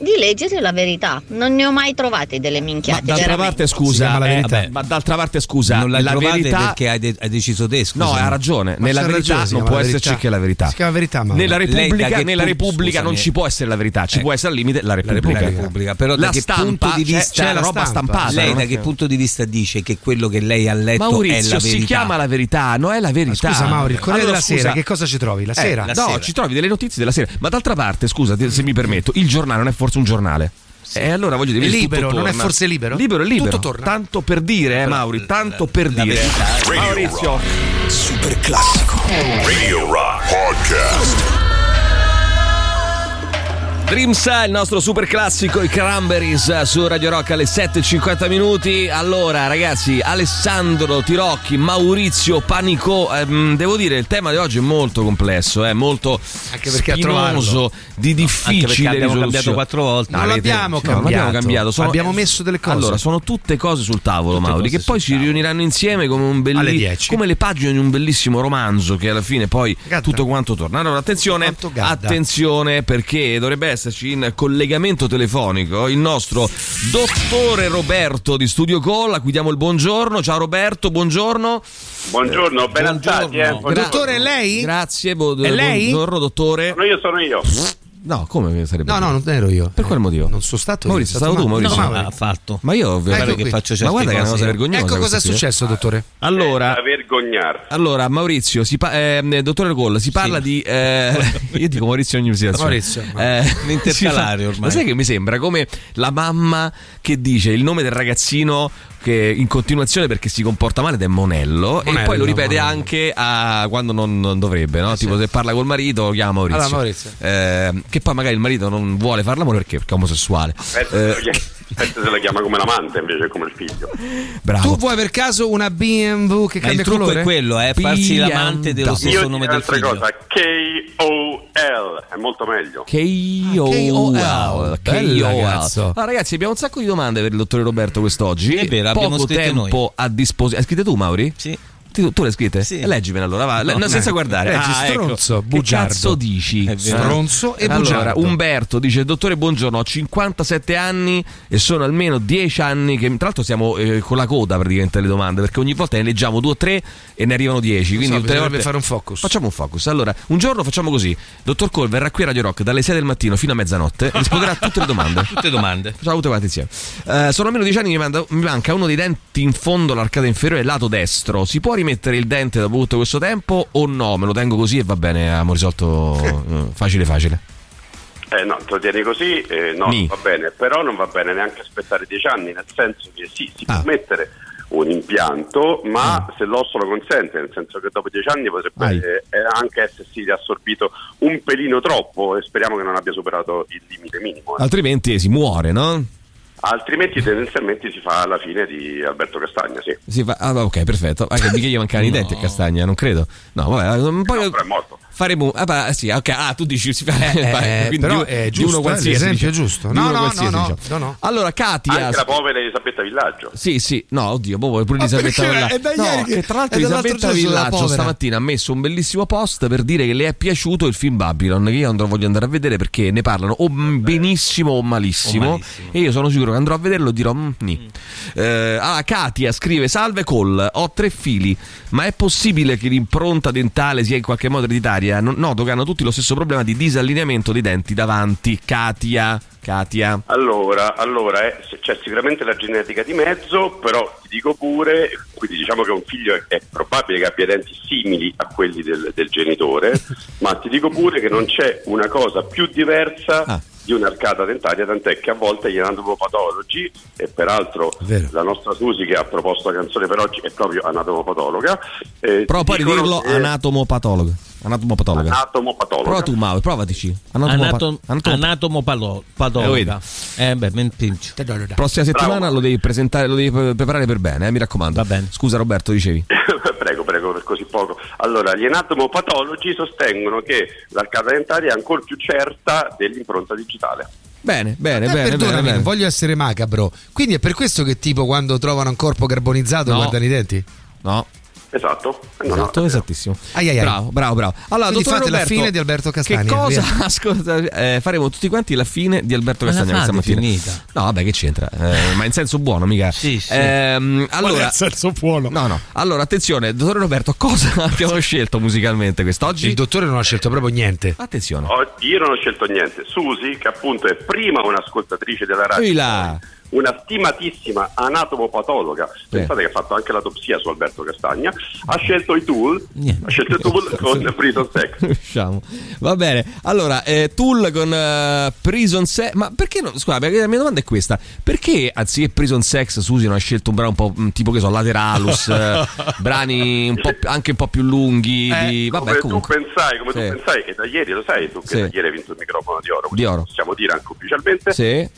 di leggere la verità. Non ne ho mai trovate delle minchiate. D'altra veramente. parte, scusa, eh, vabbè, ma d'altra parte, scusa, non la, la trovate verità. perché hai, de- hai deciso te, scusa. No, ha ragione. Ma Nella verità ragione, si non può la esserci verità. che la verità. Si chiama verità, ma Nella Repubblica, nella Repubblica non ci può essere la verità, ci Eh. può essere al limite la La Repubblica. Repubblica, però da la che stampa, punto di c'è- vista c'è, la roba stampa. stampata. Lei non da è che punto di vista dice che quello che lei ha letto è Maurizio la si verità? chiama la verità, no è la verità. Scusa Mauri, il Corriere Allora, della Sera, che cosa ci trovi? La eh, sera? la no, ci trovi delle notizie della sera. Ma d'altra parte, scusa, se mi permetto, il giornale non è forse un giornale? E allora voglio dire, È libero, non è forse libero? Libero è libero. Tutto torna. Tanto per dire, eh, Mauri, tanto per la dire. verità. Maurizio, Super classico. Radio Rock Podcast. Dreams è il nostro super classico, i Cranberries su Radio Rock alle 7.50 minuti. Allora, ragazzi, Alessandro Tirocchi, Maurizio Panicò. ehm, devo dire, il tema di oggi è molto complesso, è molto Anche perché a spinoso, di Anche difficile perché abbiamo risoluzione. cambiato quattro volte. No, Non l'abbiamo no, non abbiamo cambiato. cambiato. Sono- Abbiamo messo delle cose. Allora, sono tutte cose sul tavolo, Tutte Mauri, che poi si tavolo. riuniranno insieme come un belli- Alle 10. come le pagine di un bellissimo romanzo che alla fine poi Gadda. tutto quanto torna. Allora, attenzione, attenzione perché dovrebbe esserci in collegamento telefonico il nostro dottore Roberto di Studio Call, a cui diamo il buongiorno. Ciao Roberto, buongiorno. Buongiorno, ben alzati, eh. Buongiorno. Dottore, è lei? Grazie, bo- È lei? buongiorno dottore. Sono io, sono io. No, come sarebbe? No, no, non ero io. Per quale motivo? Non sono stato io. Maurizio, è sei stato tu, Ma- Maurizio? No, No, Mauri. ha fatto. Ma io Guarda Ecco che faccio Ma certe guarda che è una cosa vergognosa. Ecco cosa è eh. successo, dottore. Allora, Da vergognarsi. Allora, Maurizio, si pa- eh, dottore Colla, si parla di. eh, io dico Maurizio ogni situazione. Maurizio. Eh, L'intercalare ormai. Ma sai che mi sembra come la mamma che dice il nome del ragazzino in continuazione perché si comporta male ed è Monello, e Monello, poi lo ripete Monello. anche a quando non, non dovrebbe, no? tipo se parla col marito lo chiama Maurizio. Allora, Maurizio. Eh, che poi magari il marito non vuole fare l'amore perché, perché è omosessuale. Eh, penso se la chiama come l'amante invece che come il figlio. bravo. Tu vuoi per caso una BMW che Ma il cambia trucco colore? è quello, eh, farsi l'amante dello stesso Io nome del un'altra figlio. cosa, K-O-L, è molto meglio. K.O.L. Bello, ragazzo. Ah, ragazzi, abbiamo un sacco di domande per il dottore Roberto quest'oggi. È vero, abbiamo Poco tempo a disposizione. Hai scritte tu, Mauri? Sì. Tu, tu le hai scritte? Sì. Eh, Leggimene allora, va. Le- no, senza guardare. Leggi, ah, stronzo, ecco. bugiardo. Che cazzo dici? Stronzo e Allora, bugiardo. Umberto dice: Dottore, buongiorno. Ho 57 anni e sono almeno 10 anni. Che tra l'altro siamo eh, con la coda praticamente alle domande perché ogni volta ne leggiamo due o tre e ne arrivano 10. Quindi so, volte fare un focus. Facciamo un focus. Allora, un giorno facciamo così: Dottor Cole verrà qui a Radio Rock dalle 6 del mattino fino a mezzanotte. Risponderà a tutte le domande. Tutte domande. Ciao tutte quante insieme. Eh, sono almeno 10 anni mi, manda- mi manca uno dei denti in fondo all'arcata inferiore lato destro. Si può rimettere il dente dopo tutto questo tempo o no? Me lo tengo così e va bene, abbiamo risolto eh, facile facile. Eh no, te lo tieni così, eh, no, Ni. va bene, però non va bene neanche aspettare dieci anni, nel senso che sì, si Ah. può mettere un impianto, ma se l'osso lo consente, nel senso che dopo dieci anni potrebbe eh, eh, anche essersi riassorbito un pelino troppo e speriamo che non abbia superato il limite minimo. eh. Altrimenti si muore, no? Altrimenti tendenzialmente si fa la fine di Alberto Castagna, sì. Si fa- ah, ok, perfetto. Anche perché gli mancano i denti a Castagna, non credo. No, vabbè, poi No, però è morto. Faremo. Ah, beh, sì, ok. Ah, tu dici si fa. Eh, quindi però di- è giusto, uno eh, qualsiasi. l'esempio diciamo. è giusto. No, uno no, qualsiasi, no, no, diciamo. no, no. Allora, Katia. Anche la povera Elisabetta Villaggio. Sì, sì, no, oddio, boh, pure Elisabetta Villaggio. No, che- tra l'altro Elisabetta Villaggio stamattina ha messo un bellissimo post per dire che le è piaciuto il film Babylon, che io andrò voglio andare a vedere perché ne parlano o benissimo o malissimo, O malissimo. e io sono sicuro che andrò a vederlo e dirò "Mm, ni". Eh, allora, Katia scrive "Salve Col, ho tre fili, ma è possibile che l'impronta dentale sia in qualche modo ereditaria? Non- Noto che hanno tutti lo stesso problema di disallineamento dei denti davanti". Katia, Katia. Allora, allora eh, c'è sicuramente la genetica di mezzo, però ti dico pure, quindi diciamo che un figlio è, è probabile che abbia denti simili a quelli del, del genitore, ma ti dico pure che non c'è una cosa più diversa Ah. di un'arcata dentaria, tant'è che a volte gli anatomopatologi, e peraltro la nostra Susi che ha proposto la canzone per oggi è proprio anatomopatologa. eh, Prova poi ridirlo che- anatomopatologa. Anatomopatologa. Anatomopatologa. Prova tu, Mauro, prova-tici. Anatom- Anatom- Anatomopatologa. Eh beh, ben pincio. Prossima settimana Bravo. lo devi presentare, lo devi pre- preparare per bene, eh, mi raccomando. Va bene. Scusa Roberto, dicevi. prego, prego, per così poco. Allora, gli anatomopatologi sostengono che l'arcata dentaria è ancora più certa dell'impronta digitale. Bene, bene, bene, bene, perdonami, bene. voglio essere macabro. Quindi è per questo che tipo quando trovano un corpo carbonizzato No. guardano i denti? No. Esatto. Esatto, esattissimo. Ai, ai, ai. Bravo, bravo, bravo. Allora, Quindi dottore fate la Roberto, fine di Alberto Castagna, Che cosa? Ascolta, eh, faremo tutti quanti la fine di Alberto Ma Castagna questa mattina. finita. No, vabbè, che c'entra? Eh, ma in senso buono, mica. Sì, sì. Ehm, allora, senso buono. no, no. Allora, attenzione, dottore Roberto, cosa abbiamo scelto musicalmente quest'oggi? Il dottore non ha scelto proprio niente. Attenzione. Oh, io non ho scelto niente. Susi, che appunto è prima un'ascoltatrice della radio, Ehi là. Una stimatissima anatomopatologa, pensate che ha fatto anche l'autopsia su Alberto Castagna, ha scelto i tool, Niente. ha scelto i tool con Prison Sex. Va bene. Allora, eh, Tool con eh, Prison Sex. Ma perché no? Scusa, perché la mia domanda è questa: perché anziché Prison Sex, Susi non ha scelto un brano un po' mm, tipo che so, Lateralus, eh, brani un anche un po' più lunghi? di... Vabbè, come tu pensai, come Sì. tu pensai che da ieri, lo sai tu che Sì. da ieri hai vinto il microfono di oro, Di oro. possiamo dire anche ufficialmente. Sì. Eh,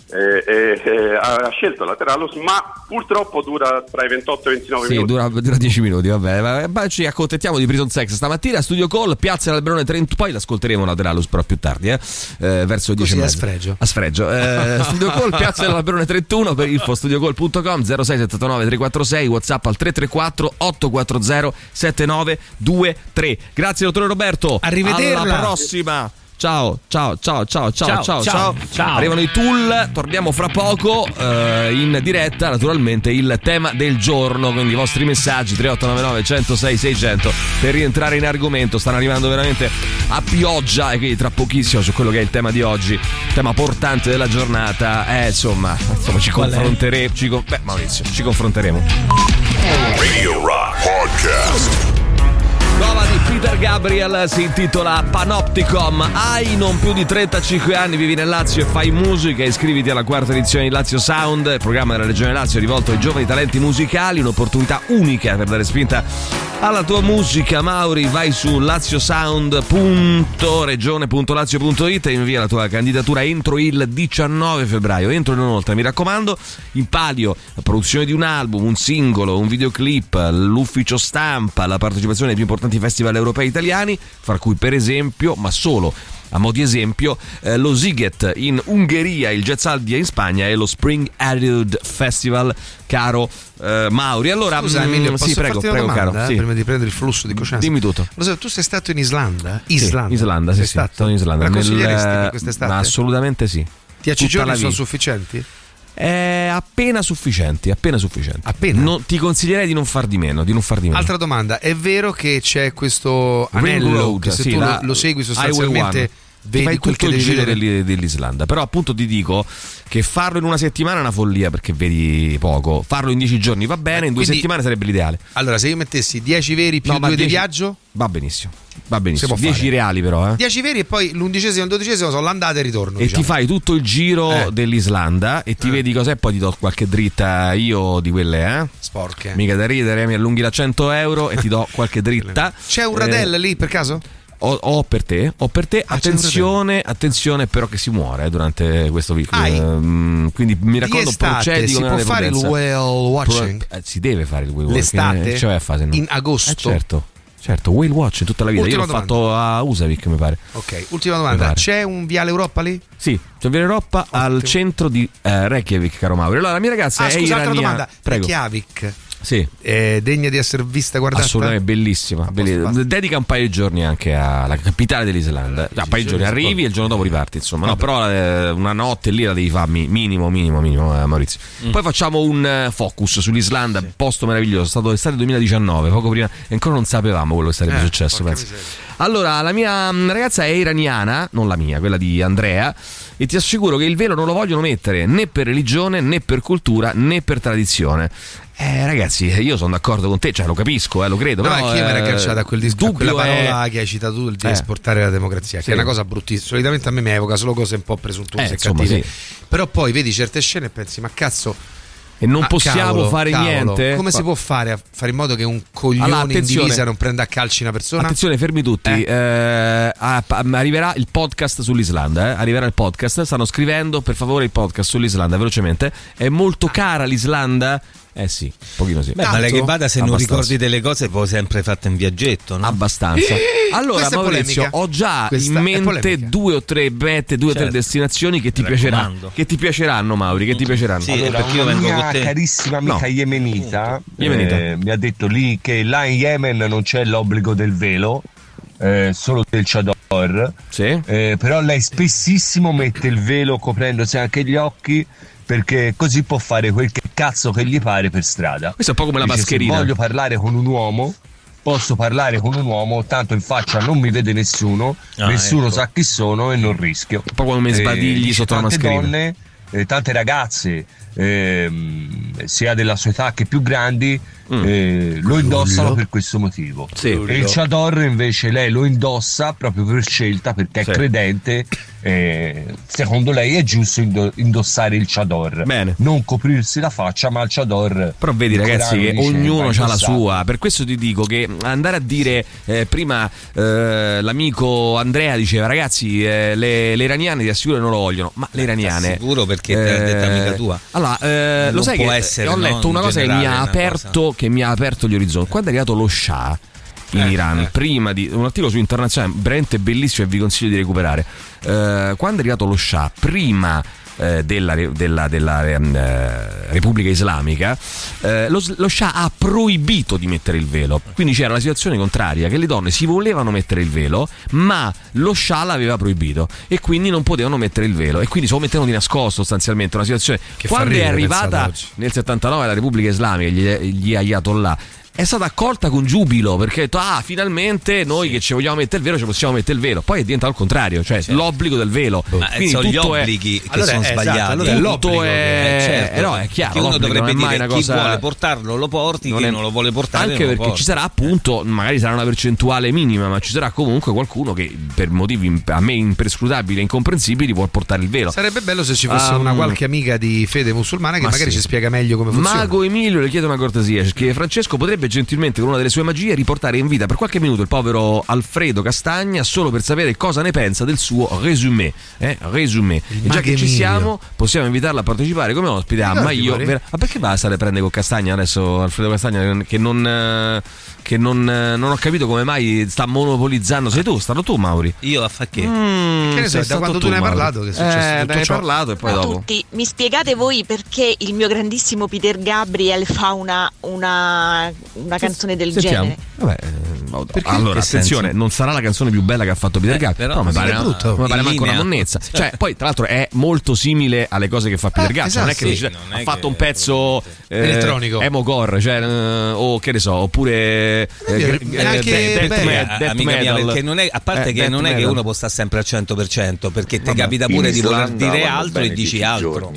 eh, eh, ha scelto Lateralus, ma purtroppo dura tra i 28 e i 29 Sì, minuti. dura, dura 10 minuti, vabbè. Ma ci accontentiamo di Prison Sex stamattina. Studio Call, Piazza dell'Alberone 30. Poi l'ascolteremo Lateralus, però più tardi, eh. Eh, verso le 10 Così e a sfregio. A sfregio. Eh, Studio Call, Piazza dell'Alberone 31 per info studiocall.com 0679 346 WhatsApp al 334 840 7923. Grazie dottore Roberto. Arrivederla. Alla prossima. Ciao, ciao, ciao, ciao, ciao, ciao, Ciao, ciao. Arrivano i tool, torniamo fra poco eh, in diretta, naturalmente il tema del giorno, quindi i vostri messaggi 3899 106 600 per rientrare in argomento, stanno arrivando veramente a pioggia e quindi tra pochissimo su quello che è il tema di oggi, tema portante della giornata, eh insomma, insomma ci confronteremo, ci con- beh Maurizio, ci confronteremo. Radio Rock Podcast. Nuova di Peter Gabriel si intitola Panopticom. Hai non più di 35 anni, vivi nel Lazio e fai musica. Iscriviti alla quarta edizione di Lazio Sound, programma della Regione Lazio rivolto ai giovani talenti musicali. Un'opportunità unica per dare spinta alla tua musica. Mauri, vai su laziosound.regione.lazio.it e invia la tua candidatura entro il 19 febbraio. Entro e non oltre, mi raccomando. In palio la produzione di un album, un singolo, un videoclip, l'ufficio stampa, la partecipazione più importanti festival europei italiani, fra cui per esempio, ma solo a mo' di esempio, eh, lo Ziget in Ungheria, il Jazz Aldia in Spagna e lo Spring Attitude Festival, caro eh, Mauri. Allora, Scusa mm, Emilio, posso sì, prego, prego, domanda, caro. eh, Sì. prima di prendere il flusso di coscienza? Dimmi tutto. Lo sai, tu sei stato in Islanda? Sì, Islanda, Islanda, sì, Sei sì, stato? sono in Islanda. La Nel- consiglieresti per quest'estate? Ma assolutamente sì. Dieci giorni sono sufficienti? È appena sufficienti, appena sufficienti. Appena? No, ti consiglierei di non far di meno, di non far di meno. Altra domanda, è vero che c'è questo Ring anello Road, che se sì, tu la- lo, segui sostanzialmente vedi quel tutto che il devi giro vedere? dell'i- dell'Islanda. Però appunto ti dico che farlo in una settimana è una follia perché vedi poco. Farlo in dieci giorni va bene, in due Quindi- settimane sarebbe l'ideale. Allora, se io mettessi 10 veri più No, ma 2 di 10 viaggio, Va benissimo. Va benissimo. Si può 10 fare. reali però, eh. 10 veri e poi l'undicesimo e il dodicesimo sono l'andata e il ritorno. E diciamo. ti fai tutto il giro Eh. dell'Islanda e ti vedi cos'è, poi ti do qualche dritta io di quelle, eh? Sporche. Mica da ridere, mi allunghi la 100 euro e ti do qualche dritta. C'è un Eh, radel lì per caso? Ho, ho per te, ho per te. Ah, un attenzione, attenzione però che si muore eh, durante questo week. Ai. Ehm, quindi mi raccomando, procedi si può fare il whale watching? Pro- eh, si deve fare il whale L'estate? watching. eh, Cioè, a fase, no? In agosto? Eh, certo, certo, whale watch tutta la vita. Ultima Io l'ho fatto a Usavik, mi pare. Ok, ultima domanda. C'è un viale Europa lì? Sì, c'è Via Europa al centro di eh, Reykjavik, caro Mauro. Allora, la mia ragazza Ah, è scusa, altra iraniana. domanda. Prego. Reykjavik Sì. è degna di essere vista, guardata? Assolutamente bellissima. belli- basta. Dedica un paio di giorni anche alla capitale dell'Islanda. Ah, un paio di giorni arrivi e il giorno dopo riparti. Insomma, no, però eh, una notte lì la devi fare mi- minimo, minimo, minimo, eh, Maurizio. Mm. Poi facciamo un eh, focus sull'Islanda, posto meraviglioso. È stato estate 2019, poco prima, e ancora non sapevamo quello che sarebbe Eh, successo. Allora, la mia mm, ragazza è iraniana, non la mia, quella di Andrea, e ti assicuro che il velo non lo vogliono mettere né per religione, né per cultura, né per tradizione. Eh, ragazzi, io sono d'accordo con te, cioè lo capisco, eh, lo credo. No, però, anche io mi ero eh, agganciato a, quel dis- a dubbio quella parola è- che hai citato tu, il di Eh. esportare la democrazia, Sì. che è una cosa bruttissima. Solitamente a me mi evoca solo cose un po' presuntuose Eh, e cattive. sì. Però poi vedi certe scene e pensi, ma cazzo. E non ma possiamo cavolo, fare cavolo, niente? Come si può fare a fare in modo che un coglione Allora, in divisa non prenda a calci una persona? Attenzione, fermi tutti. Eh. Eh, ah, arriverà il podcast sull'Islanda. eh. Arriverà il podcast. Stanno scrivendo per favore il podcast sull'Islanda velocemente. È molto cara l'Islanda. Eh sì, un pochino sì. Beh, ma lei che vada se non ricordi delle cose poi sempre fatte in viaggetto, no? Abbastanza. Allora, Maurizio, ho già Questa in mente due o tre mete, due o tre Certo. destinazioni che ti, piacerà, raccomando. che ti piaceranno, Mauri, che ti piaceranno. Sì, Allora, perché io vengo mia con te. carissima amica No. yemenita, Yemenita. eh, mi ha detto lì che là in Yemen non c'è l'obbligo del velo, eh, solo del chador. Sì. Eh, però lei spessissimo mette il velo coprendosi anche gli occhi perché così può fare quel che cazzo che gli pare per strada. Questo è un po' come la Dice, mascherina. Se voglio parlare con un uomo, posso parlare con un uomo, tanto in faccia non mi vede nessuno, Ah, nessuno ecco. sa chi sono e non rischio. Un po' come sbadigli dice, sotto la tante mascherina. donne, eh, tante ragazze, ehm, sia della sua età che più grandi, eh, lo indossano per questo motivo. Mm. Sì. E il chador invece lei lo indossa proprio per scelta perché Sì. è credente. eh, secondo lei è giusto indo- indossare il chador, Bene. non coprirsi la faccia, ma il chador. Però vedi ragazzi che ognuno ha la sua, per questo ti dico che andare a dire, eh, prima eh, l'amico Andrea diceva ragazzi eh, le, le iraniane ti assicuro che non lo vogliono, ma le iraniane... Sicuro perché te l'ha detta amica tua. Allora, eh, Non lo sai che essere, ho letto una cosa che mi, ha una aperto, che mi ha aperto gli orizzonti. Quando è arrivato lo Shah in Iran, prima di un articolo su internazionale, veramente bellissimo e vi consiglio di recuperare. Eh, quando è arrivato lo Shah, prima eh, della, della- della, ehm, eh, Repubblica Islamica, eh, lo, lo Shah ha proibito di mettere il velo. Quindi c'era la situazione contraria, che le donne si volevano mettere il velo, ma lo Shah l'aveva proibito e quindi non potevano mettere il velo e quindi se lo mettevano di nascosto sostanzialmente, una situazione... Che quando è ridere, arrivata pensate oggi. nel 79 la Repubblica Islamica, gli, gli Ayatollah, è stata accolta con giubilo perché ha detto ah finalmente noi che ci vogliamo mettere il velo ci possiamo mettere il velo poi è diventato il contrario cioè l'obbligo del velo Ma Quindi sono gli tutto è- obblighi che Allora, sono esatto, sbagliati. allora è tutto l'obbligo è, Eh, certo, eh, no, è chiaro che uno dovrebbe è dire una chi cosa vuole portarlo lo porti, non chi è- non lo vuole portare anche perché porti. ci sarà appunto magari sarà una percentuale minima ma ci sarà comunque qualcuno che per motivi a me imperscrutabili e incomprensibili vuole portare il velo Sarebbe bello se ci fosse Um, una qualche amica di fede musulmana che ma magari sì. ci spiega meglio come funziona. Mago Emilio le chiede una cortesia. Scrive Francesco potrebbe gentilmente con una delle sue magie riportare in vita per qualche minuto il povero Alfredo Castagna solo per sapere cosa ne pensa del suo resumé. Eh? Resumé. E già Mago che ci siamo, possiamo invitarla a partecipare come ospite. Ah, ma Ricordi, io. Vera- Ma perché va a stare a prendere con Castagna adesso Alfredo Castagna? Che non. eh, Che non, eh, non ho capito come mai sta monopolizzando. Sei tu, stato tu, Mauri. Io a fa che? Mm, Che ne so, da quando tu ne hai Mauri. parlato che è successo Eh, ne hai ciò? parlato e poi dopo. tutti, mi spiegate voi perché il mio grandissimo Peter Gabriel fa una, una, una canzone del Sentiamo. genere? Vabbè, eh, Perché? allora, attenzione, senso? non sarà la canzone più bella che ha fatto Peter Eh, Gabriel, però però, mi pare, è brutto. mi pare manco una monnezza. Cioè, poi, tra l'altro, è molto simile alle cose che fa Peter Eh, Gabriel. non è esatto, che sì, dice, non è ha fatto che- un pezzo eh, Elettronico. emo core, cioè, eh, o che ne so, oppure eh, è death, Eh, death metal. perché non è, a parte che non è che uno può stare sempre al 100% perché ti capita pure di voler dire altro e dici 10 altro.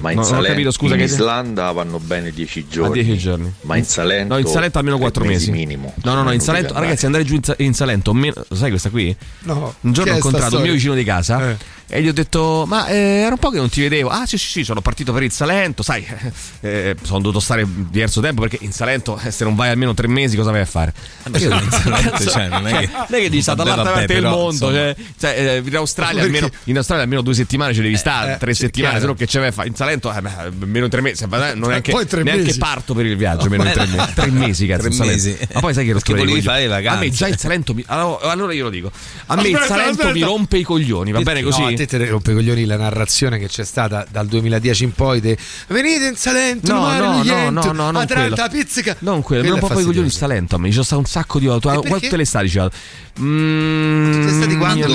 ma in, No, Salento- scusa, in Islanda vanno bene 10 giorni. A 10 giorni. Ma in Salento, No, Salento almeno tre 4 mesi. minimo. No, no, no, in Salento, ragazzi, andare giù in, Sa- in Salento, meno- lo sai questa qui? No. Un giorno ho incontrato un storia? mio vicino di casa Eh. E gli ho detto: Ma eh, era un po' che non ti vedevo. Ah, sì, sì, sì, sono partito per il Salento. Sai, eh, sono dovuto stare diverso tempo perché in Salento, eh, se non vai almeno tre mesi, cosa vai a fare? Vabbè, io in Salento, cioè, non è che- non è che dici dall'altra parte del mondo. insomma. Cioè, cioè, eh, in, Australia almeno, in Australia almeno due settimane ci devi stare, eh, tre sì, settimane, se no che ce vai a fare? In Salento, eh, beh, almeno tre mesi. Non è anche, tre neanche mesi. parto per il viaggio, almeno in tre mesi. Tre mesi, cazzo. Tre Salento. mesi. Ma poi sai che le vacanze. A me già il Salento mi- allora, allora io lo dico. A me il Aspetta, Salento mi aspetta. rompe i coglioni, va bene così? No, a te te rompe i coglioni la narrazione che c'è stata dal 2010 in poi. De, Venite in Salento, No, mare, no, no, no, no, non Atlanta, pizzica. Non quello, mi rompe i coglioni fastidioso. Salento. Ci sono stato un sacco di volte. perché? Tutte le estati ci vado. Mm, Sei stati quando?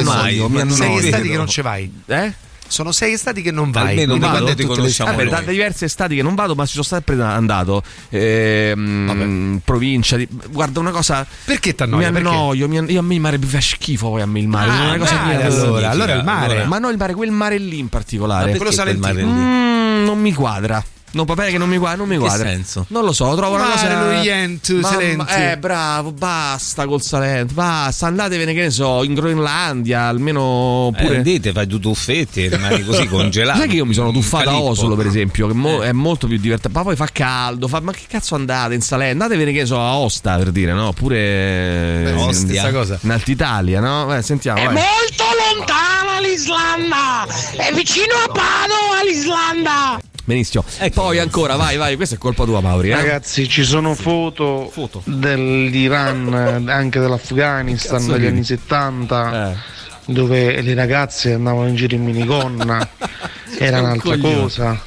mi mi Sei estati che non ci vai. Eh? Sono sei estati che non vai. Almeno Non vado ti conosciamo. Vabbè, da diverse estati che non vado, ma ci sono sempre andato. Ehm, provincia di. Guarda, una cosa. Perché ti Mi annoia? Perché? annoio, mi an- io a me il mare mi fa schifo poi a me il mare. Ah, una cosa mare, che mi- allora, allora il mare. Ma no, il mare, quel mare lì in Ma particolare. perché quello salentino? Mm, non mi quadra. Non va bene che non mi quadra, non mi Che quadra. senso? Non lo so, trovo una cosa. l'Oriente, Mamma-. Eh, bravo, basta col Salento. Basta, andatevene, che ne so, in Groenlandia, almeno Eh, pure. dite, fai due tuffetti e rimani così congelato. Sai che io mi sono tuffato a. Oslo, per esempio, che mo- Eh. è molto più divertente. Ma poi fa caldo, fa- ma che cazzo andate in Salento? Andatevene, che ne so, a Osta per dire, no? Oppure Beh, sì, stessa cosa. in Alta Italia, no? Eh, sentiamo. vai. molto lontana l'Islanda! È vicino a Padova l'Islanda! Benissimo. Poi ancora, vai, vai, questa è colpa tua, Mauri. Eh? Ragazzi, ci sono foto, dell'Iran, anche dell'Afghanistan degli anni 70, dove le ragazze andavano in giro in minigonna, era un un'altra coglione. cosa.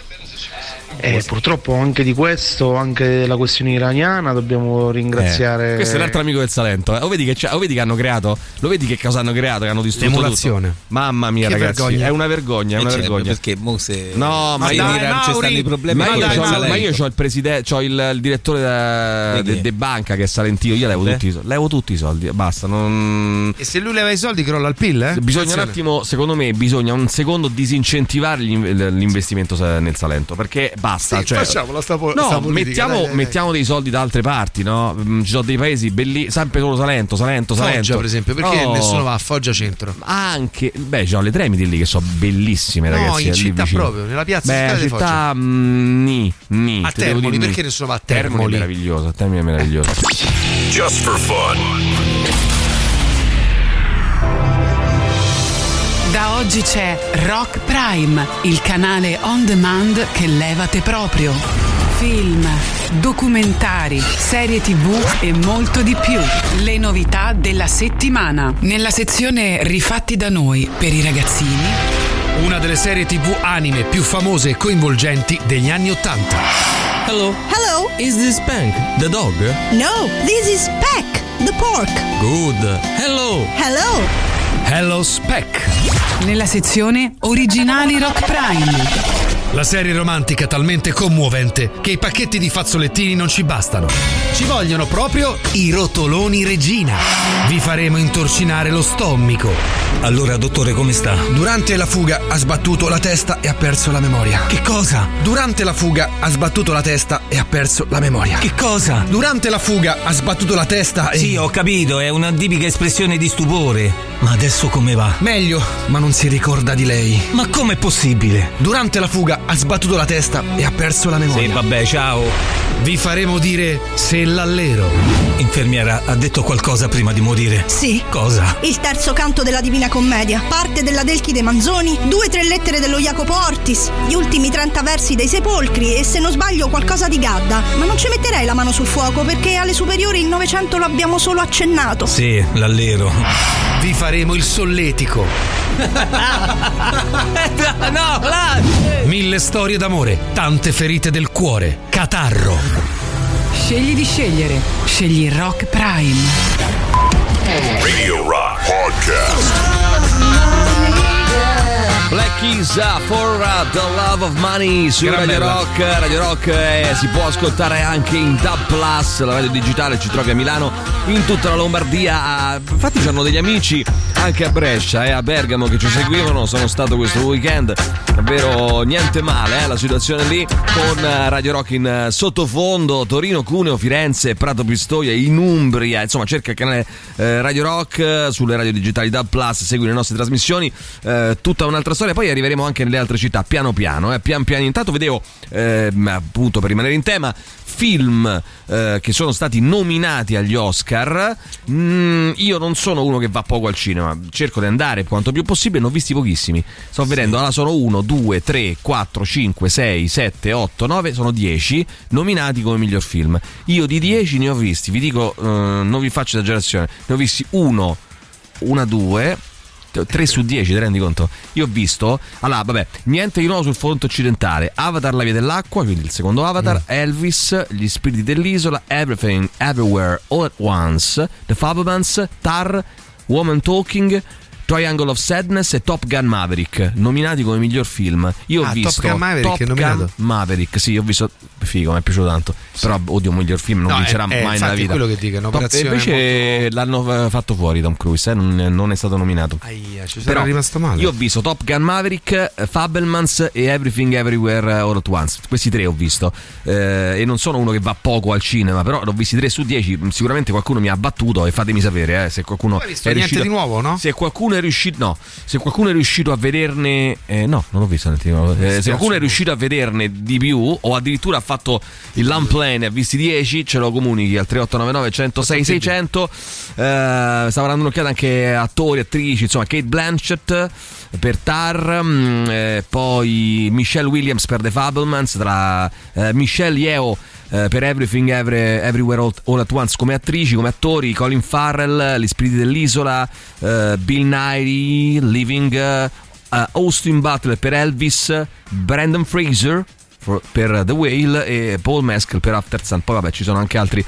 E purtroppo anche di questo, anche della questione iraniana, dobbiamo ringraziare. Eh, questo è l'altro amico del Salento. eh. Lo vedi, che lo vedi che hanno creato? Lo vedi che cosa hanno creato? Che hanno distrutto L'emulazione. tutto? Mamma mia, Che ragazzi, vergogna. è una vergogna, è Eh, una certo, vergogna. perché mo se No, ma io, in Iran ci stanno i problemi ma io, Salento. ma io c'ho il presidente, c'ho il, il direttore da- de, de banca che è salentino. Io levo, Eh? tutti, i soldi- levo tutti i soldi. Basta. Non... E se lui leva i soldi crolla il PIL, eh? Bisogna un Attenzione. attimo, secondo me, bisogna un secondo disincentivare l'investimento nel Salento perché basta. Sì, cioè, facciamola sta po- no, mettiamo, dai, dai, dai. mettiamo dei soldi da altre parti, no? Mm, Ci sono dei paesi belli, sempre solo Salento, Salento, Salento. Foggia, per esempio, perché No, nessuno va a Foggia Centro? Anche, beh, ci sono le Tremiti lì che sono bellissime, No, ragazzi. in eh, città vicino. proprio, nella piazza Beh, di città, mm, ni, ni, A Termoli, perché nessuno va a Termoli è Termoli? meraviglioso, Termoli è meraviglioso. Just for fun. Da oggi c'è Rock Prime, il canale on demand che levate proprio. Film, documentari, serie tv e molto di più. Le novità della settimana. Nella sezione Rifatti da noi per i ragazzini. Una delle serie TV anime più famose e coinvolgenti degli anni Ottanta. Hello. Hello. Is this Spank, the dog? No, this is Peck, the pork. Good. Hello. Hello. Hello Spec. Nella sezione Originali Rock Prime. La serie romantica talmente commovente che i pacchetti di fazzolettini non ci bastano. Ci vogliono proprio i rotoloni regina. Vi faremo intorcinare lo stomaco. Allora, dottore, come sta? Durante la fuga ha sbattuto la testa e ha perso la memoria. Che cosa? Durante la fuga ha sbattuto la testa e ha perso la memoria. Che cosa? Durante la fuga ha sbattuto la testa e. Sì, ho capito, è una tipica espressione di stupore. Ma adesso come va? Meglio, ma non si ricorda di lei. Ma com'è possibile? Durante la fuga ha sbattuto la testa e ha perso la memoria. Sì, vabbè, ciao. Vi faremo dire se l'allero. Infermiera, ha detto qualcosa prima di morire? Sì. Cosa? Il terzo canto della Divina Commedia, parte della Delchi dei Manzoni, due o tre lettere dello Jacopo Ortis, gli ultimi 30 versi dei Sepolcri e se non sbaglio qualcosa di Gadda. Ma non ci metterei la mano sul fuoco perché alle superiori il Novecento lo abbiamo solo accennato. Sì, l'allero. Vi faremo il solletico. no, là! Mille storie d'amore, tante ferite del cuore. Catarro. Scegli di scegliere. Scegli Rock Prime. Radio Rock Podcast. Black Keys for the Love of Money su Gran Radio bella. Rock. Radio Rock eh, si può ascoltare anche in Tab Plus, la radio digitale ci trovi a Milano, in tutta la Lombardia. Ah, Infatti c'hanno degli amici anche a Brescia e a Bergamo che ci seguivano, sono stato questo weekend. Davvero niente male, eh, la situazione lì con eh, Radio Rock in eh, sottofondo, Torino, Cuneo, Firenze, Prato Pistoia, in Umbria. Insomma, cerca il canale eh, Radio Rock eh, sulle radio digitali Dab Plus, segui le nostre trasmissioni, eh, tutta un'altra storia. Poi arriveremo anche nelle altre città, piano piano, eh, pian piano. Intanto vedevo, ehm, appunto, per rimanere in tema, film eh, che sono stati nominati agli Oscar. Mm, io non sono uno che va poco al cinema, cerco di andare quanto più possibile, ne ho visti pochissimi. Sto vedendo, allora sono 1, 2, 3, 4, 5, 6, 7, 8, 9, sono 10 nominati come miglior film. Io di 10 ne ho visti, vi dico, eh, non vi faccio esagerazione, ne ho visti 1, 1, 2. 3 su 10, ti rendi conto? Io ho visto, allora, vabbè, niente di nuovo sul fronte occidentale. Avatar, la via dell'acqua, quindi il secondo Avatar. Elvis, gli spiriti dell'isola. Everything, Everywhere, All at Once. The Fablemans, Tar, Woman Talking. Triangle of Sadness e Top Gun Maverick, nominati come miglior film. Io ho Ah, Top visto Gun Maverick è nominato? Gun Maverick, sì, ho visto figo, mi è piaciuto tanto. Però odio miglior film, non No, vincerà è- è mai nella infatti vita. quello che dico, è invece l'hanno eh, fatto fuori Tom Cruise, eh, non, non è stato nominato. Aia, ci sarà rimasto male. Io ho visto Top Gun Maverick, eh, Fabelmans e Everything Everywhere eh, All at Once. Questi tre ho visto. Eh, e non sono uno che va poco al cinema, però l'ho visti 3 su 10. Sicuramente qualcuno mi ha battuto e fatemi sapere eh, se qualcuno è niente riuscito. di nuovo, no? Se qualcuno è riuscito. No, se qualcuno è riuscito a vederne. eh, no, non ho visto niente di nuovo. Eh, se qualcuno è riuscito a vederne di più, o addirittura ha fatto fatto il Lamplane, ha visti 10, ce lo comunichi al 3899 106 600. Eh, stava dando un'occhiata anche a attori, attrici, insomma, Kate Blanchett per Tar, mm, eh, poi Michelle Williams per The Fablemans, tra eh, Michelle Yeo eh, per Everything Every- Everywhere All, All at Once come attrici, come attori, Colin Farrell, Gli Spiriti dell'Isola, eh, Bill Nighy, Living, eh, Austin Butler per Elvis, Brandon Fraser for- per The Whale e Paul Mescal per After Sun. Poi vabbè ci sono anche altri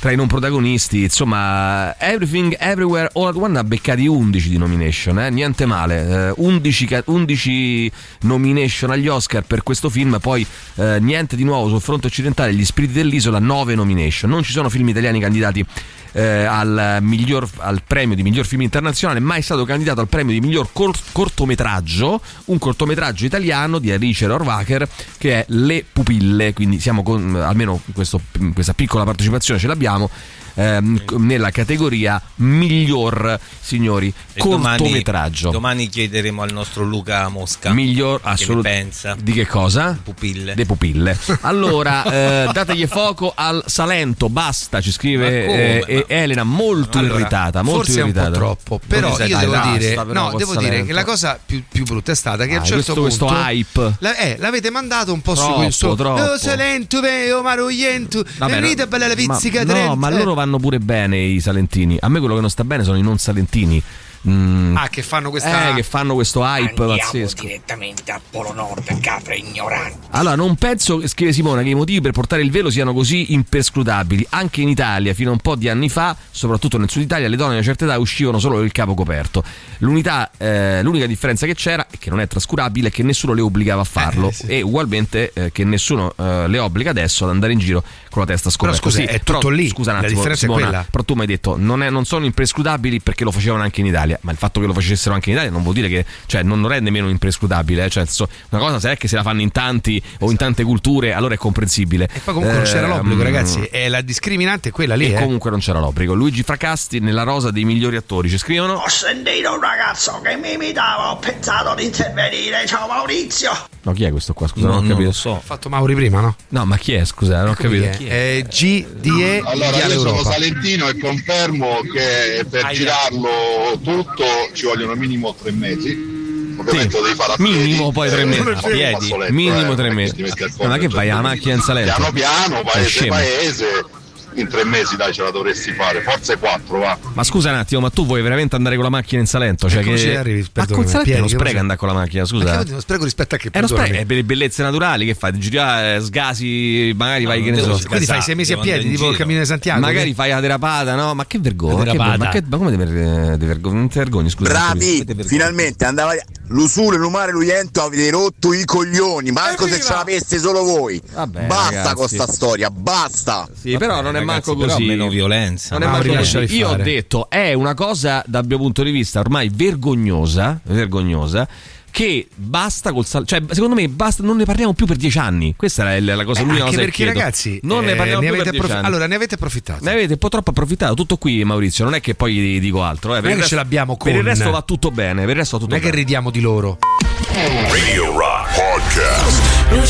tra i non protagonisti, insomma, Everything Everywhere All at One ha beccati 11 di nomination, eh? niente male, eh, 11, ca- 11 nomination agli Oscar per questo film, poi eh, niente di nuovo sul fronte occidentale, Gli Spiriti dell'Isola, 9 nomination, non ci sono film italiani candidati eh, al, miglior, al premio di miglior film internazionale, mai stato candidato al premio di miglior cor- cortometraggio, un cortometraggio italiano di Alice Rohrwacher che è Le Pupille, quindi siamo con, almeno questo- questa piccola partecipazione ce l'abbiamo abbiamo ehm, nella categoria miglior signori E domani- cortometraggio Domani, chiederemo al nostro Luca Mosca miglior assolutamente pensa. di che cosa? Pupille. De pupille. Allora, eh, dategli fuoco al Salento, basta, ci scrive come? eh, Elena, molto Allora, irritata, molto forse è un irritata. po' troppo, però io devo dire, basta, però, no, devo dire Salento. che la cosa più, più brutta è stata che a un Ah, certo questo- punto questo hype. la- eh, l'avete mandato un po' su Troppo, questo troppo. Oh, Salento, veo, marogliento, Vabbè, venite bella la pizzica ma, no, ma loro vanno pure bene i salentini. A me quello che non sta bene sono i non salentini. Mm, Ah, che fanno questa eh, che fanno questo hype pazzesco. direttamente a Polo Nord, capre ignoranti. Allora, non penso, scrive Simona, che i motivi per portare il velo siano così imperscrutabili. Anche in Italia, fino a un po' di anni fa, soprattutto nel sud Italia, le donne di una certa età uscivano solo con il capo coperto. L'unità, eh, l'unica differenza che c'era, e che non è trascurabile, è che nessuno le obbligava a farlo. E ugualmente eh, che nessuno eh, le obbliga adesso ad andare in giro con la testa scoperta. scusa, Sì, è tutto però, lì. Scusa un La attimo, differenza è Simona, quella. però tu mi hai detto non, è- non sono imprescrutabili perché lo facevano anche in Italia, ma il fatto che lo facessero anche in Italia non vuol dire che cioè, non lo rende meno imprescrutabile. eh. Cioè, so- una cosa se è che se la fanno in tanti o in tante culture, allora è comprensibile. E poi comunque non c'era Ehm, l'obbligo, ragazzi. E la discriminante è quella lì, E eh. comunque non c'era l'obbligo. Luigi Fracasti nella rosa dei migliori attori ci scrivono. Ho sentito un ragazzo che mi imitava, ho pensato di intervenire. Ciao Maurizio. No, chi è questo qua? Scusa, No, non ho non capito. lo so. Ha fatto Mauri prima, no? No, ma chi è? Scusa, non ho capito. Chi è? Eh, GDE Allora, Mondiale io sono salentino e confermo che per Aia. girarlo tutto ci vogliono minimo tre mesi. Ovviamente lo devi fare a Minimo piedi, poi tre mesi. A piedi. Minimo eh, tre non è che mesi. vai a alla macchina in Salento? Piano piano, paese scemo. paese, in tre mesi dai ce la dovresti fare, forse quattro va. Ma scusa un attimo, ma tu vuoi veramente andare con la macchina in Salento? Cioè E come che... ci arrivi? Ma con Salento che spreca cosa- andare con la macchina, Ma scusa. che non spreco rispetto a che? È Perdonami. spreco, è per le bellezze naturali che fai? Giri là, eh, sgasi, magari vai che ne so. Quindi fai sei mesi a piedi, tipo il cammino di Santiago. Magari fai la derapata, no? Ma che vergogna! Ma, che, ma, come ti ver- ti vergogni? Non ti vergogni, scusa. Bravi, finalmente andava l'usule, l'umare, l'uiento avete rotto i coglioni, manco se ce l'aveste solo voi. Vabbè, basta ragazzi. con sta storia, basta. Sì, però non è manco però così. meno violenza. Non è manco così. Io ho detto è una cosa dal mio punto di vista ormai vergognosa, vergognosa. Che basta col sal- cioè secondo me basta, non ne parliamo più per dieci anni. Questa è la la cosa, Eh, l'unica anche cosa che perché chiedo. ragazzi non ne eh, parliamo più avete per dieci approf- anni. Allora ne avete approfittato. Ne avete un po' troppo approfittato, tutto qui Maurizio, non è che poi vi dico altro. Eh. Per, Non il resto, ce l'abbiamo per il con- resto va tutto bene, per il resto va tutto Non è che bene. ridiamo di loro. Radio Rock Podcast.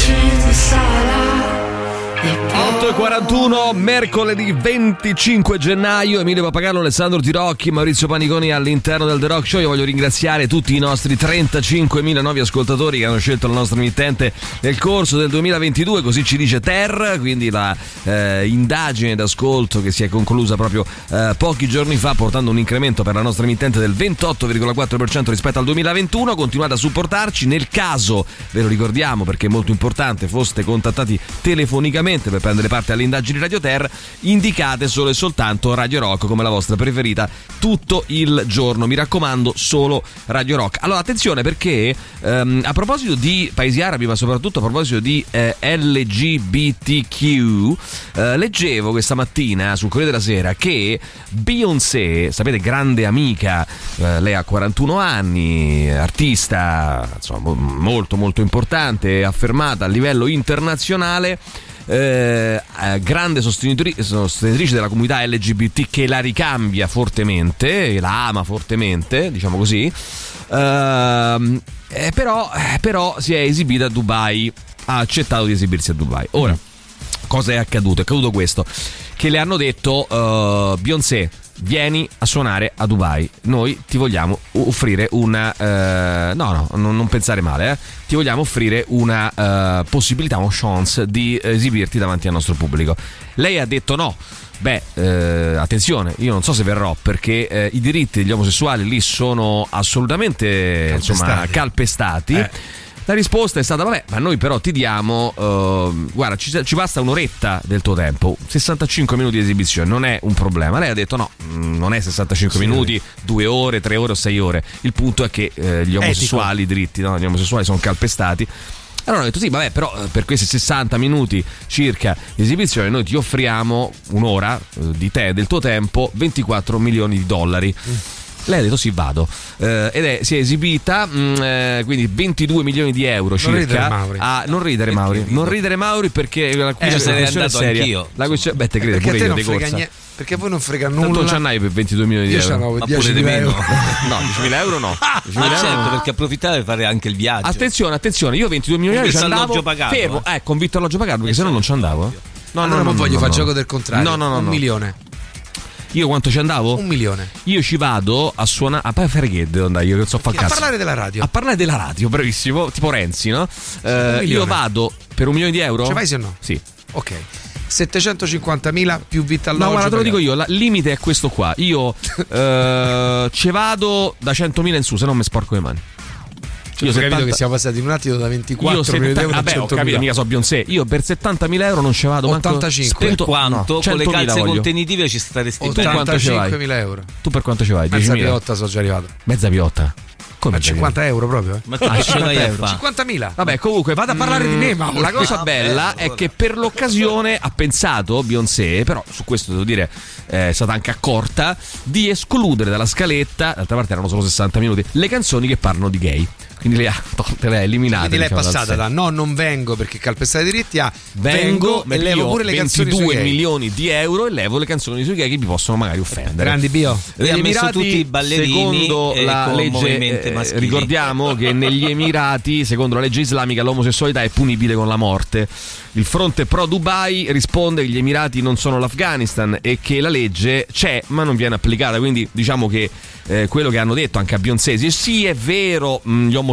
8.41, mercoledì 25 gennaio, Emilio Papagallo, Alessandro Tirocchi, Maurizio Paniconi all'interno del The Rock Show. Io voglio ringraziare tutti i nostri 35.000 nuovi ascoltatori che hanno scelto la nostra emittente nel corso del 2022, così ci dice Ter, quindi la eh, indagine d'ascolto che si è conclusa proprio eh, pochi giorni fa portando un incremento per la nostra emittente del 28,4% rispetto al 2021. Continuate a supportarci, nel caso, ve lo ricordiamo perché è molto importante, foste contattati telefonicamente per prendere parte alle indagini Radio Ter, indicate solo e soltanto Radio Rock come la vostra preferita tutto il giorno. Mi raccomando, solo Radio Rock. Allora, attenzione perché ehm, a proposito di paesi arabi, ma soprattutto a proposito di eh, LGBTQ, eh, leggevo questa mattina sul Corriere della Sera che Beyoncé, sapete, grande amica, eh, lei ha 41 anni, artista insomma, mo- molto molto importante, affermata a livello internazionale. Eh, eh, grande sostenitrice della comunità LGBT che la ricambia fortemente, la ama fortemente, diciamo così. Ehm, eh, però, eh, però si è esibita a Dubai, ha accettato di esibirsi a Dubai. Ora, cosa è accaduto? È accaduto questo, che le hanno detto uh, Beyoncé vieni a suonare a Dubai. Noi ti vogliamo offrire una. eh, no, no, non, non pensare male, eh. Ti vogliamo offrire una eh, possibilità, un chance di esibirti davanti al nostro pubblico. Lei ha detto no. Beh, eh, attenzione, io non so se verrò perché eh, i diritti degli omosessuali lì sono assolutamente insomma, calpestati. Eh. La risposta è stata: vabbè, ma noi però ti diamo. eh, guarda, ci, ci basta un'oretta del tuo tempo, 65 minuti di esibizione, non è un problema. Lei ha detto: no, mm, non è 65 minuti, due ore, tre ore o sei ore. Il punto è che eh, gli omosessuali, i diritti, no? gli omosessuali sono calpestati. Allora hanno detto sì, vabbè, però eh, per questi 60 minuti circa di esibizione noi ti offriamo un'ora eh, di te, del tuo tempo, 24 milioni di dollari. Lei ha detto sì, vado. Eh, ed è, si è esibita, mh, eh, quindi 22 milioni di euro Non circa. ridere, Mauri. a- non ridere Mauri, non ridere Mauri perché la, qui Eh, questione è andato seria. anch'io. La questione, beh, te credo pure io frega corsa. niente. Perché voi non frega Tanto non nulla. ce n'hai per 22 milioni di Io euro. c'avevo Ma 10 pure meno. No, 10.000 euro no. 10.000 Ma euro certo, no. perché approfittare per fare anche il viaggio. Attenzione, attenzione, io 22 milioni di euro ci andavo alloggio pagato, fermo, eh, convinto alloggio pagato perché se no non ci andavo. eh. No, Allora non voglio fare gioco del contrario. No, no, no. Un no. milione. Io quanto ci andavo? Un milione. Io ci vado a suonare. A fare che devo andare io che so fa A cazzo. parlare della radio. A parlare della radio, bravissimo, tipo Renzi, no? Eh, io vado per un milione di euro. Ci vai sì o no? Sì. Ok. 750.000 più vita No, alloggio. guarda, te lo dico io, il limite è questo qua. Io eh, ci vado da 100.000 in su, se no mi sporco le mani. Io ho capito che siamo passati in un attimo da 24 io milioni di 70 euro a vabbè, ho 100.000. capito, mica so Beyoncé. Io per 70.000 euro non ci vado. manco- 85. Per quanto no, con le 100.000 calze voglio. contenitive ci staresti bene. Tu quanto ci vai? 85.000 euro. Tu per quanto ci vai? Mezza 10.000? piotta sono già arrivato. Mezza piotta. Come A 50 euro proprio? eh? Ma tu che ce l'hai a fare? 50.000. Vabbè, comunque vado a parlare di me, ma la cosa Ah, bella bello, è che per l'occasione ha pensato Beyoncé, però su questo devo dire eh, è stata anche accorta, di escludere dalla scaletta, d'altra parte erano solo 60 minuti, le canzoni che parlano di gay. Quindi le ha tolte, le ha eliminate. Quindi lei è diciamo, dal passata da no, non vengo perché calpestare i diritti a Vengo, e levo pure le canzoni sui 22 gay. milioni di euro e levo le canzoni sui gay che mi possono magari offendere. Grandi bio. Messo Emirati, tutti i ballerini secondo e la con legge, eh, ricordiamo che negli Emirati, secondo la legge islamica, l'omosessualità è punibile con la morte. Il fronte pro Dubai risponde che gli Emirati non sono l'Afghanistan e che la legge c'è ma non viene applicata. Quindi diciamo che eh, quello che hanno detto anche a Beyoncé, sì, è vero, mh, gli omosessuali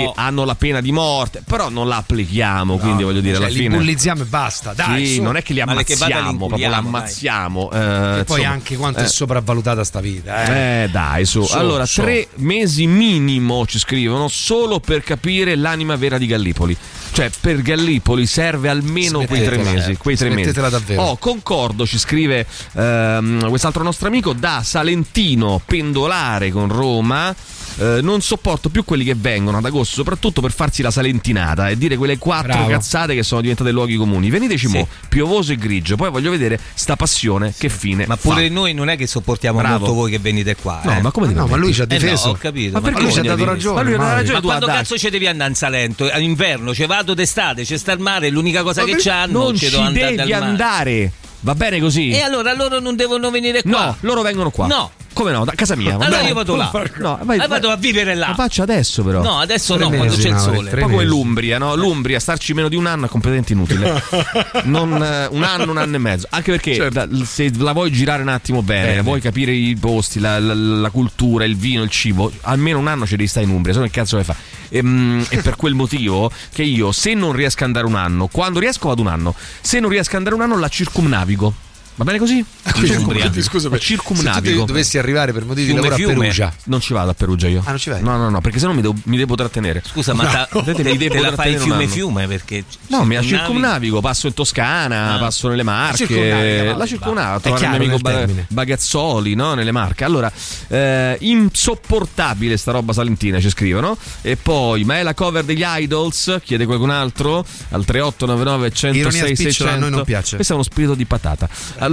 Però- hanno la pena di morte, però non la applichiamo, quindi voglio dire Cioè, alla li fine... bullizziamo e basta. Dai, sì, su. non è che li Male che vada, li ammazziamo, proprio eh, E poi insomma, anche quanto eh, è sopravvalutata sta vita. Eh. eh dai, su. Su, allora, su. tre mesi minimo ci scrivono solo per capire l'anima vera di Gallipoli. Cioè, per Gallipoli serve almeno quei tre mesi. Quei tre mesi. Davvero. Oh, concordo, ci scrive ehm, quest'altro nostro amico da Salentino, pendolare con Roma. Eh, non sopporto più quelli che vengono ad agosto, soprattutto per farsi la salentinata e dire quelle quattro Bravo. cazzate che sono diventate luoghi comuni. Veniteci mo, piovoso e grigio, poi voglio vedere sta passione che fine Ma fa. pure noi non è che sopportiamo Bravo. molto voi che venite qua. No, eh. ma come ti no, ma lui ci ha Eh no, difeso. ho capito. Ma perché come ci ha dato ragione, Ma lui ha ragione, Ma quando cazzo ci devi andare in Salento? All'inverno, ci vado d'estate, c'è sta il mare, l'unica cosa che c'hanno, non ci ci devo andare devi dal mare. andare. Va bene così? E allora loro non devono venire qua? No, loro vengono qua. No. Come no? Da casa mia. Allora bene? io vado là. No, vai, Eh, vado a vivere là. Ma faccia adesso però. No, adesso Tre no, mesi, quando c'è il Mauri, sole. Un po' come l'Umbria, no? L'Umbria, starci meno di un anno è completamente inutile. Non, eh, un anno, un anno e mezzo. Anche perché da- se la vuoi girare un attimo bene, Bene. vuoi capire i posti, la, la- la cultura, il vino, il cibo, almeno un anno ci devi stare in Umbria, se no che cazzo vai a Ehm, E, per quel motivo che io, se non riesco ad andare un anno, quando riesco vado un anno, se non riesco ad andare un anno la circumnavigo. Va bene così? Quindi, scusa, La se tu circumnavigo. dovessi arrivare per motivi di Fiume, lavoro a fiume. Perugia. Non ci vado a Perugia io. Ah, non ci vai? No, no, no, perché sennò mi devo, mi devo trattenere. Scusa, ma ta- No, te, mi devo te la fai fiume fiume perché No, mi la circumnavi- circumnavigo, passo in Toscana, Ah. passo nelle Marche. La circumnaviga, va. trovare il È mio amico Ba-. Bagazzoli, no? Nelle Marche. Allora, eh, insopportabile sta roba salentina, ci scrivono. E poi, ma è la cover degli Idols? Chiede qualcun altro al 3899 106 Ironia spicciola, 600. a noi non piace. Questo è uno spirito di patata. Allora,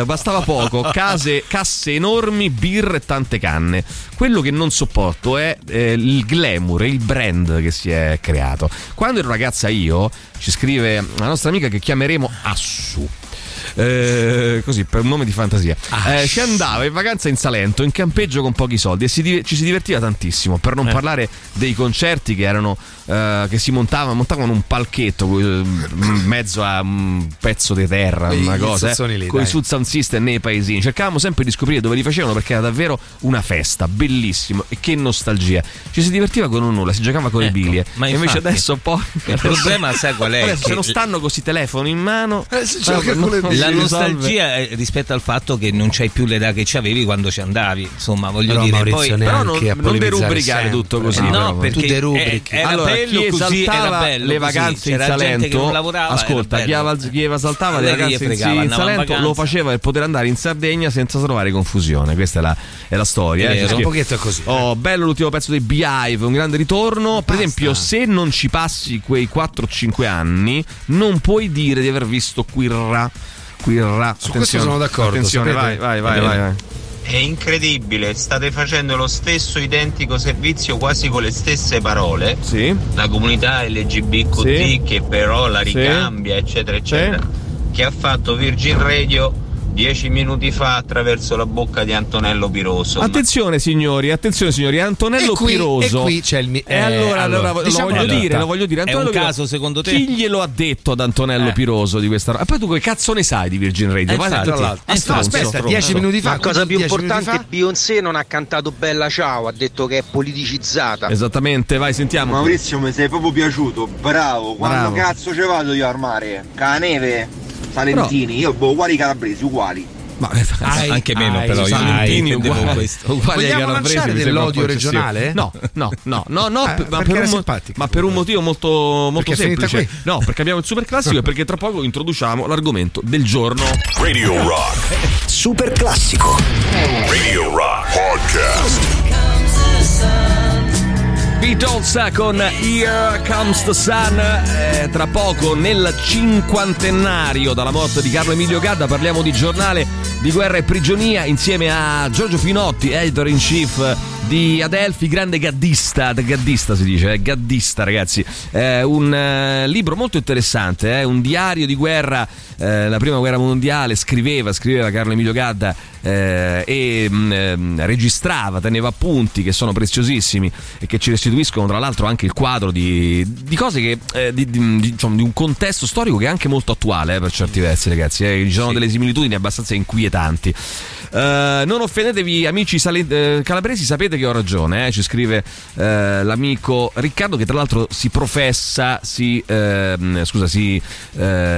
eh, bastava poco, case, casse enormi, birre e tante canne. Quello che non sopporto è eh, il glamour, il brand che si è creato. Quando ero ragazza io, ci scrive la nostra amica che chiameremo Assu. Eh, così, per un nome di fantasia. Ah. Eh, si andava in vacanza in Salento, in campeggio con pochi soldi e si ci si divertiva tantissimo. Per non Eh. parlare dei concerti che erano. eh, che si montavano, montavano un palchetto eh, in mezzo a un pezzo di terra, Quei una cosa, eh, lì, con i. Sud Sound System nei paesini. Cercavamo sempre di scoprire dove li facevano perché era davvero una festa, bellissimo e che nostalgia. Ci si divertiva con un nulla, si giocava con le biglie. Ecco, ma e invece infatti, adesso poi. il problema, sai qual è? Adesso Che- se non stanno questi telefoni in mano. Eh, si gioca con le si La nostalgia è rispetto al fatto che non c'hai più l'età che c'avevi quando ci andavi. Insomma, voglio Però, dire, Maurizio, poi Però non, non derubricare sempre. tutto così. no, però. perché Tu derubrichi. eh, era allora, bello chi così, era esaltava bello le così. vacanze in C'era gente che Salento, non lavorava, ascolta, era chi, esaltava le vacanze in, fregava, in andava in Salento vacanza. lo faceva per poter andare in Sardegna senza trovare confusione. Questa è la, è la storia. È eh. vero. C'è Un pochetto è così. Oh, bello l'ultimo pezzo dei Beehive, un grande ritorno. Per esempio, se non ci passi quei 4-5 anni, non puoi dire di aver visto Quirra. Quirra. Su questo sono d'accordo, Attenzione, vai, vai, vai, vai, vai. È incredibile, state facendo lo stesso identico servizio quasi con le stesse parole. Sì. La comunità LGBTQ Sì. che però la Sì. ricambia, eccetera, eccetera. Che ha fatto Virgin Radio dieci minuti fa attraverso la bocca di Antonello Piroso. Ma- Attenzione signori, attenzione signori, Antonello E qui- Piroso. e qui c'è il mi- E eh, allora, allora, allora, diciamo lo voglio la dire, lo voglio dire. È un Antonello caso, Piroso, secondo te? Chi glielo ha detto ad Antonello Eh. Piroso di questa roba? E poi tu che cazzo ne sai di Virgin Radio? Eh, Vai tra l'altro. Eh, Ah, aspetta, dieci minuti fa. La cosa più importante? Beyoncé non ha cantato Bella Ciao, ha detto che è politicizzata. Esattamente, vai, sentiamo. Maurizio mi sei proprio piaciuto, bravo. Quando Bravo. cazzo ci vado io al mare? Ca Salentini, io boh, uguali calabresi, uguali. Ma, Ai, Anche meno, ai, però. Io Salentini intendevo uguali, questo. uguali ai Vogliamo calabresi, lanciare dell'odio regionale? No, no, no, no, no, Eh, ma, perché per un, ma per un motivo molto, molto semplice. No, perché abbiamo il super classico e perché tra poco introduciamo l'argomento del giorno. Radio Rock. Super classico. Radio Rock Podcast. Beatles con Here Comes the Sun. Eh, tra poco, nel cinquantenario dalla morte di Carlo Emilio Gadda, parliamo di giornale di guerra e prigionia insieme a Giorgio Pinotti, editor in chief di Adelphi, grande gaddista. Gaddista si dice, eh, gaddista, ragazzi. Eh, un eh, libro molto interessante, eh, un diario di guerra. eh, la prima guerra mondiale scriveva, scriveva Carlo Emilio Gadda eh, e mh, ehm, registrava, teneva appunti che sono preziosissimi e che ci restituiscono tra l'altro anche il quadro di, di cose che eh, di, di- di- insomma, di un contesto storico che è anche molto attuale eh, per certi versi ragazzi eh. ci sono delle similitudini abbastanza inquietanti. Eh, non offendetevi amici sale- eh, calabresi sapete che ho ragione ci scrive l'amico Riccardo che tra l'altro si professa si ehm, scusa si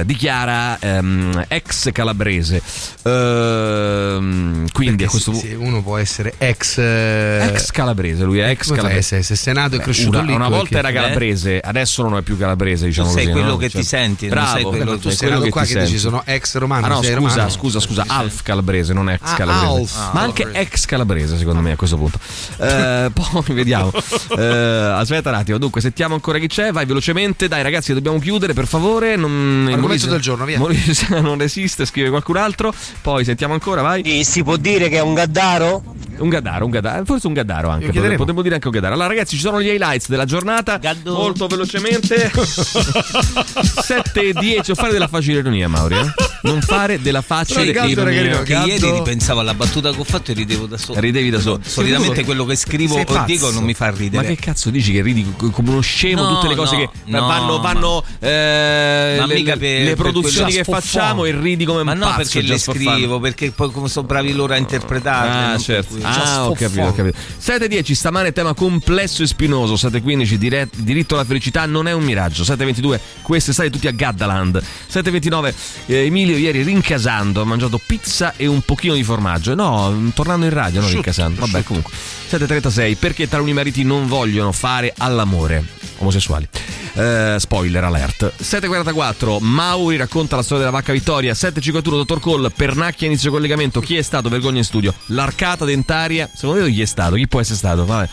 dichiara ehm, ex calabrese. Ehm, quindi a questo punto Se uno può essere ex. eh, Ex calabrese, lui è ex calabrese. Se sei nato e Beh, cresciuto una, lì. una volta che- era calabrese, adesso non è più calabrese, diciamo sei così. quello no? che ti senti, bravo, sei quello quello che- Tu sei quello nato qua ti che dici sono ex romano. Ah no, sei scusa, romano? scusa, scusa, Alf calabrese, non ex Ah, calabrese. Alf. Ma anche ex calabrese, secondo me, a questo punto. Eh, poi vediamo. Eh, aspetta un attimo, dunque, sentiamo ancora chi c'è. Vai velocemente, dai ragazzi, dobbiamo chiudere, per favore. Non, il Argomento Molise- del giorno, via. Molise non esiste, scrive qualcun altro. Poi sentiamo ancora, vai. Si può dire che è un gaddaro? Un gaddaro, un gaddaro, forse un gaddaro anche. Potremmo dire anche un gaddaro. Allora, ragazzi, ci sono gli highlights della giornata. Molto velocemente. 7 e 10. O fare della facile ironia, Mauri. eh? Non fare della facile Sai che ironia. che ieri ripensavo alla battuta che ho fatto e ridevo da solo. Ridevi da solo. Solitamente quello che scrivo o pazzo. dico non mi fa ridere. Ma che cazzo dici che ridi co- come uno scemo No, tutte le cose no, che no, vanno, vanno eh, Ma le, per- le produzioni che facciamo e ridi come un Ma no, pazzo. perché le just for fun. scrivo, perché poi come sono bravi loro a interpretarle. Ah, certo. Ah, ho capito, ho capito. 7.10, stamane tema complesso e spinoso. 7.15, dire- diritto alla felicità non è un miraggio. 7.22, quest'estate tutti a Gaddaland. 7.29, eh, Emilio ieri rincasando, ha mangiato pizza e un pochino di formaggio. No, tornando in radio, non rincasando. Vabbè, comunque. 7.36, perché taluni mariti non vogliono fare all'amore? Omosessuali. Eh, spoiler alert. 7.44, Mauri racconta la storia della vacca Vittoria. 7.51, dottor Cole, Pernacchia inizio collegamento. Chi è stato? Vergogna in studio. L'arcata dentaria. Secondo me chi è stato? Chi può essere stato? Vabbè.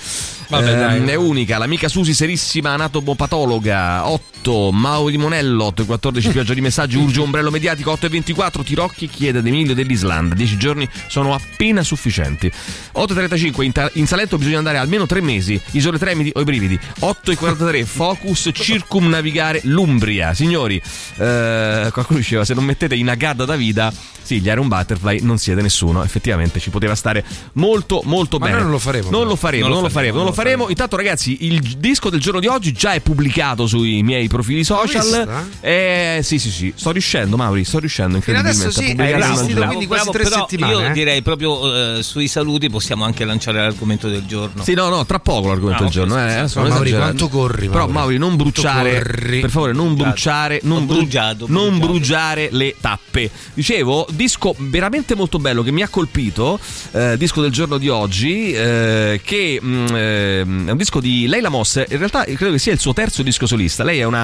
Vabbè, dai. è unica, l'amica Susi serissima anatomopatologa. 8 Mauro di Monello 8 e 14 pioggia di messaggi urge ombrello mediatico 8 e 24 Tirocchi chiede ad Emilio dell'Islanda 10 giorni sono appena sufficienti 8 e 35 in, ta- in Salento bisogna andare almeno 3 mesi isole tremiti o i brividi 8 e 43 Focus circumnavigare l'Umbria signori eh, qualcuno diceva se non mettete in Agada da Vida sì, gli Iron Butterfly non siete nessuno. Effettivamente ci poteva stare molto, molto Ma bene. noi non lo faremo, Non però. lo faremo, non, lo faremo, non lo faremo. Intanto, ragazzi, il disco del giorno di oggi già è pubblicato sui miei profili social. Eh, sì, sì, sì. Sto riuscendo, Mauri. Sto riuscendo incredibilmente adesso sì, a pubblicare hai resistito, quindi quasi tre però settimane, Io eh. direi proprio eh, sui saluti possiamo anche lanciare l'argomento del giorno. Sì, no, no, tra poco l'argomento Ah, del ok, giorno. eh, non Mauri, quanto corri, Però, Mauri? Mauri, non bruciare. corri? Per favore, non bruciare. Non, Ho bru- bruciato, non bruciare le tappe. Dicevo, disco veramente molto bello che mi ha colpito. eh, disco del giorno di oggi. eh, che mm, ehm, è un disco di Leila Moss. In realtà, credo che sia il suo terzo disco solista. Lei è una.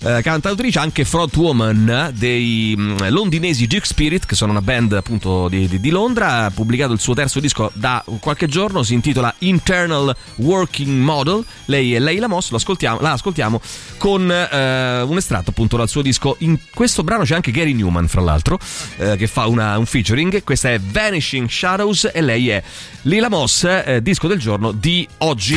Eh, cantautrice anche frontwoman dei mm, londinesi Duke Spirit che sono una band appunto di, di- di Londra. Ha pubblicato il suo terzo disco da qualche giorno si intitola Internal Working Model. Lei è Leila Moss la ascoltiamo con eh, un estratto appunto dal suo disco. In questo brano c'è anche Gary Newman fra l'altro eh, che fa una- un featuring. Questa è Vanishing Shadows e lei è Leila Moss eh, disco del giorno di oggi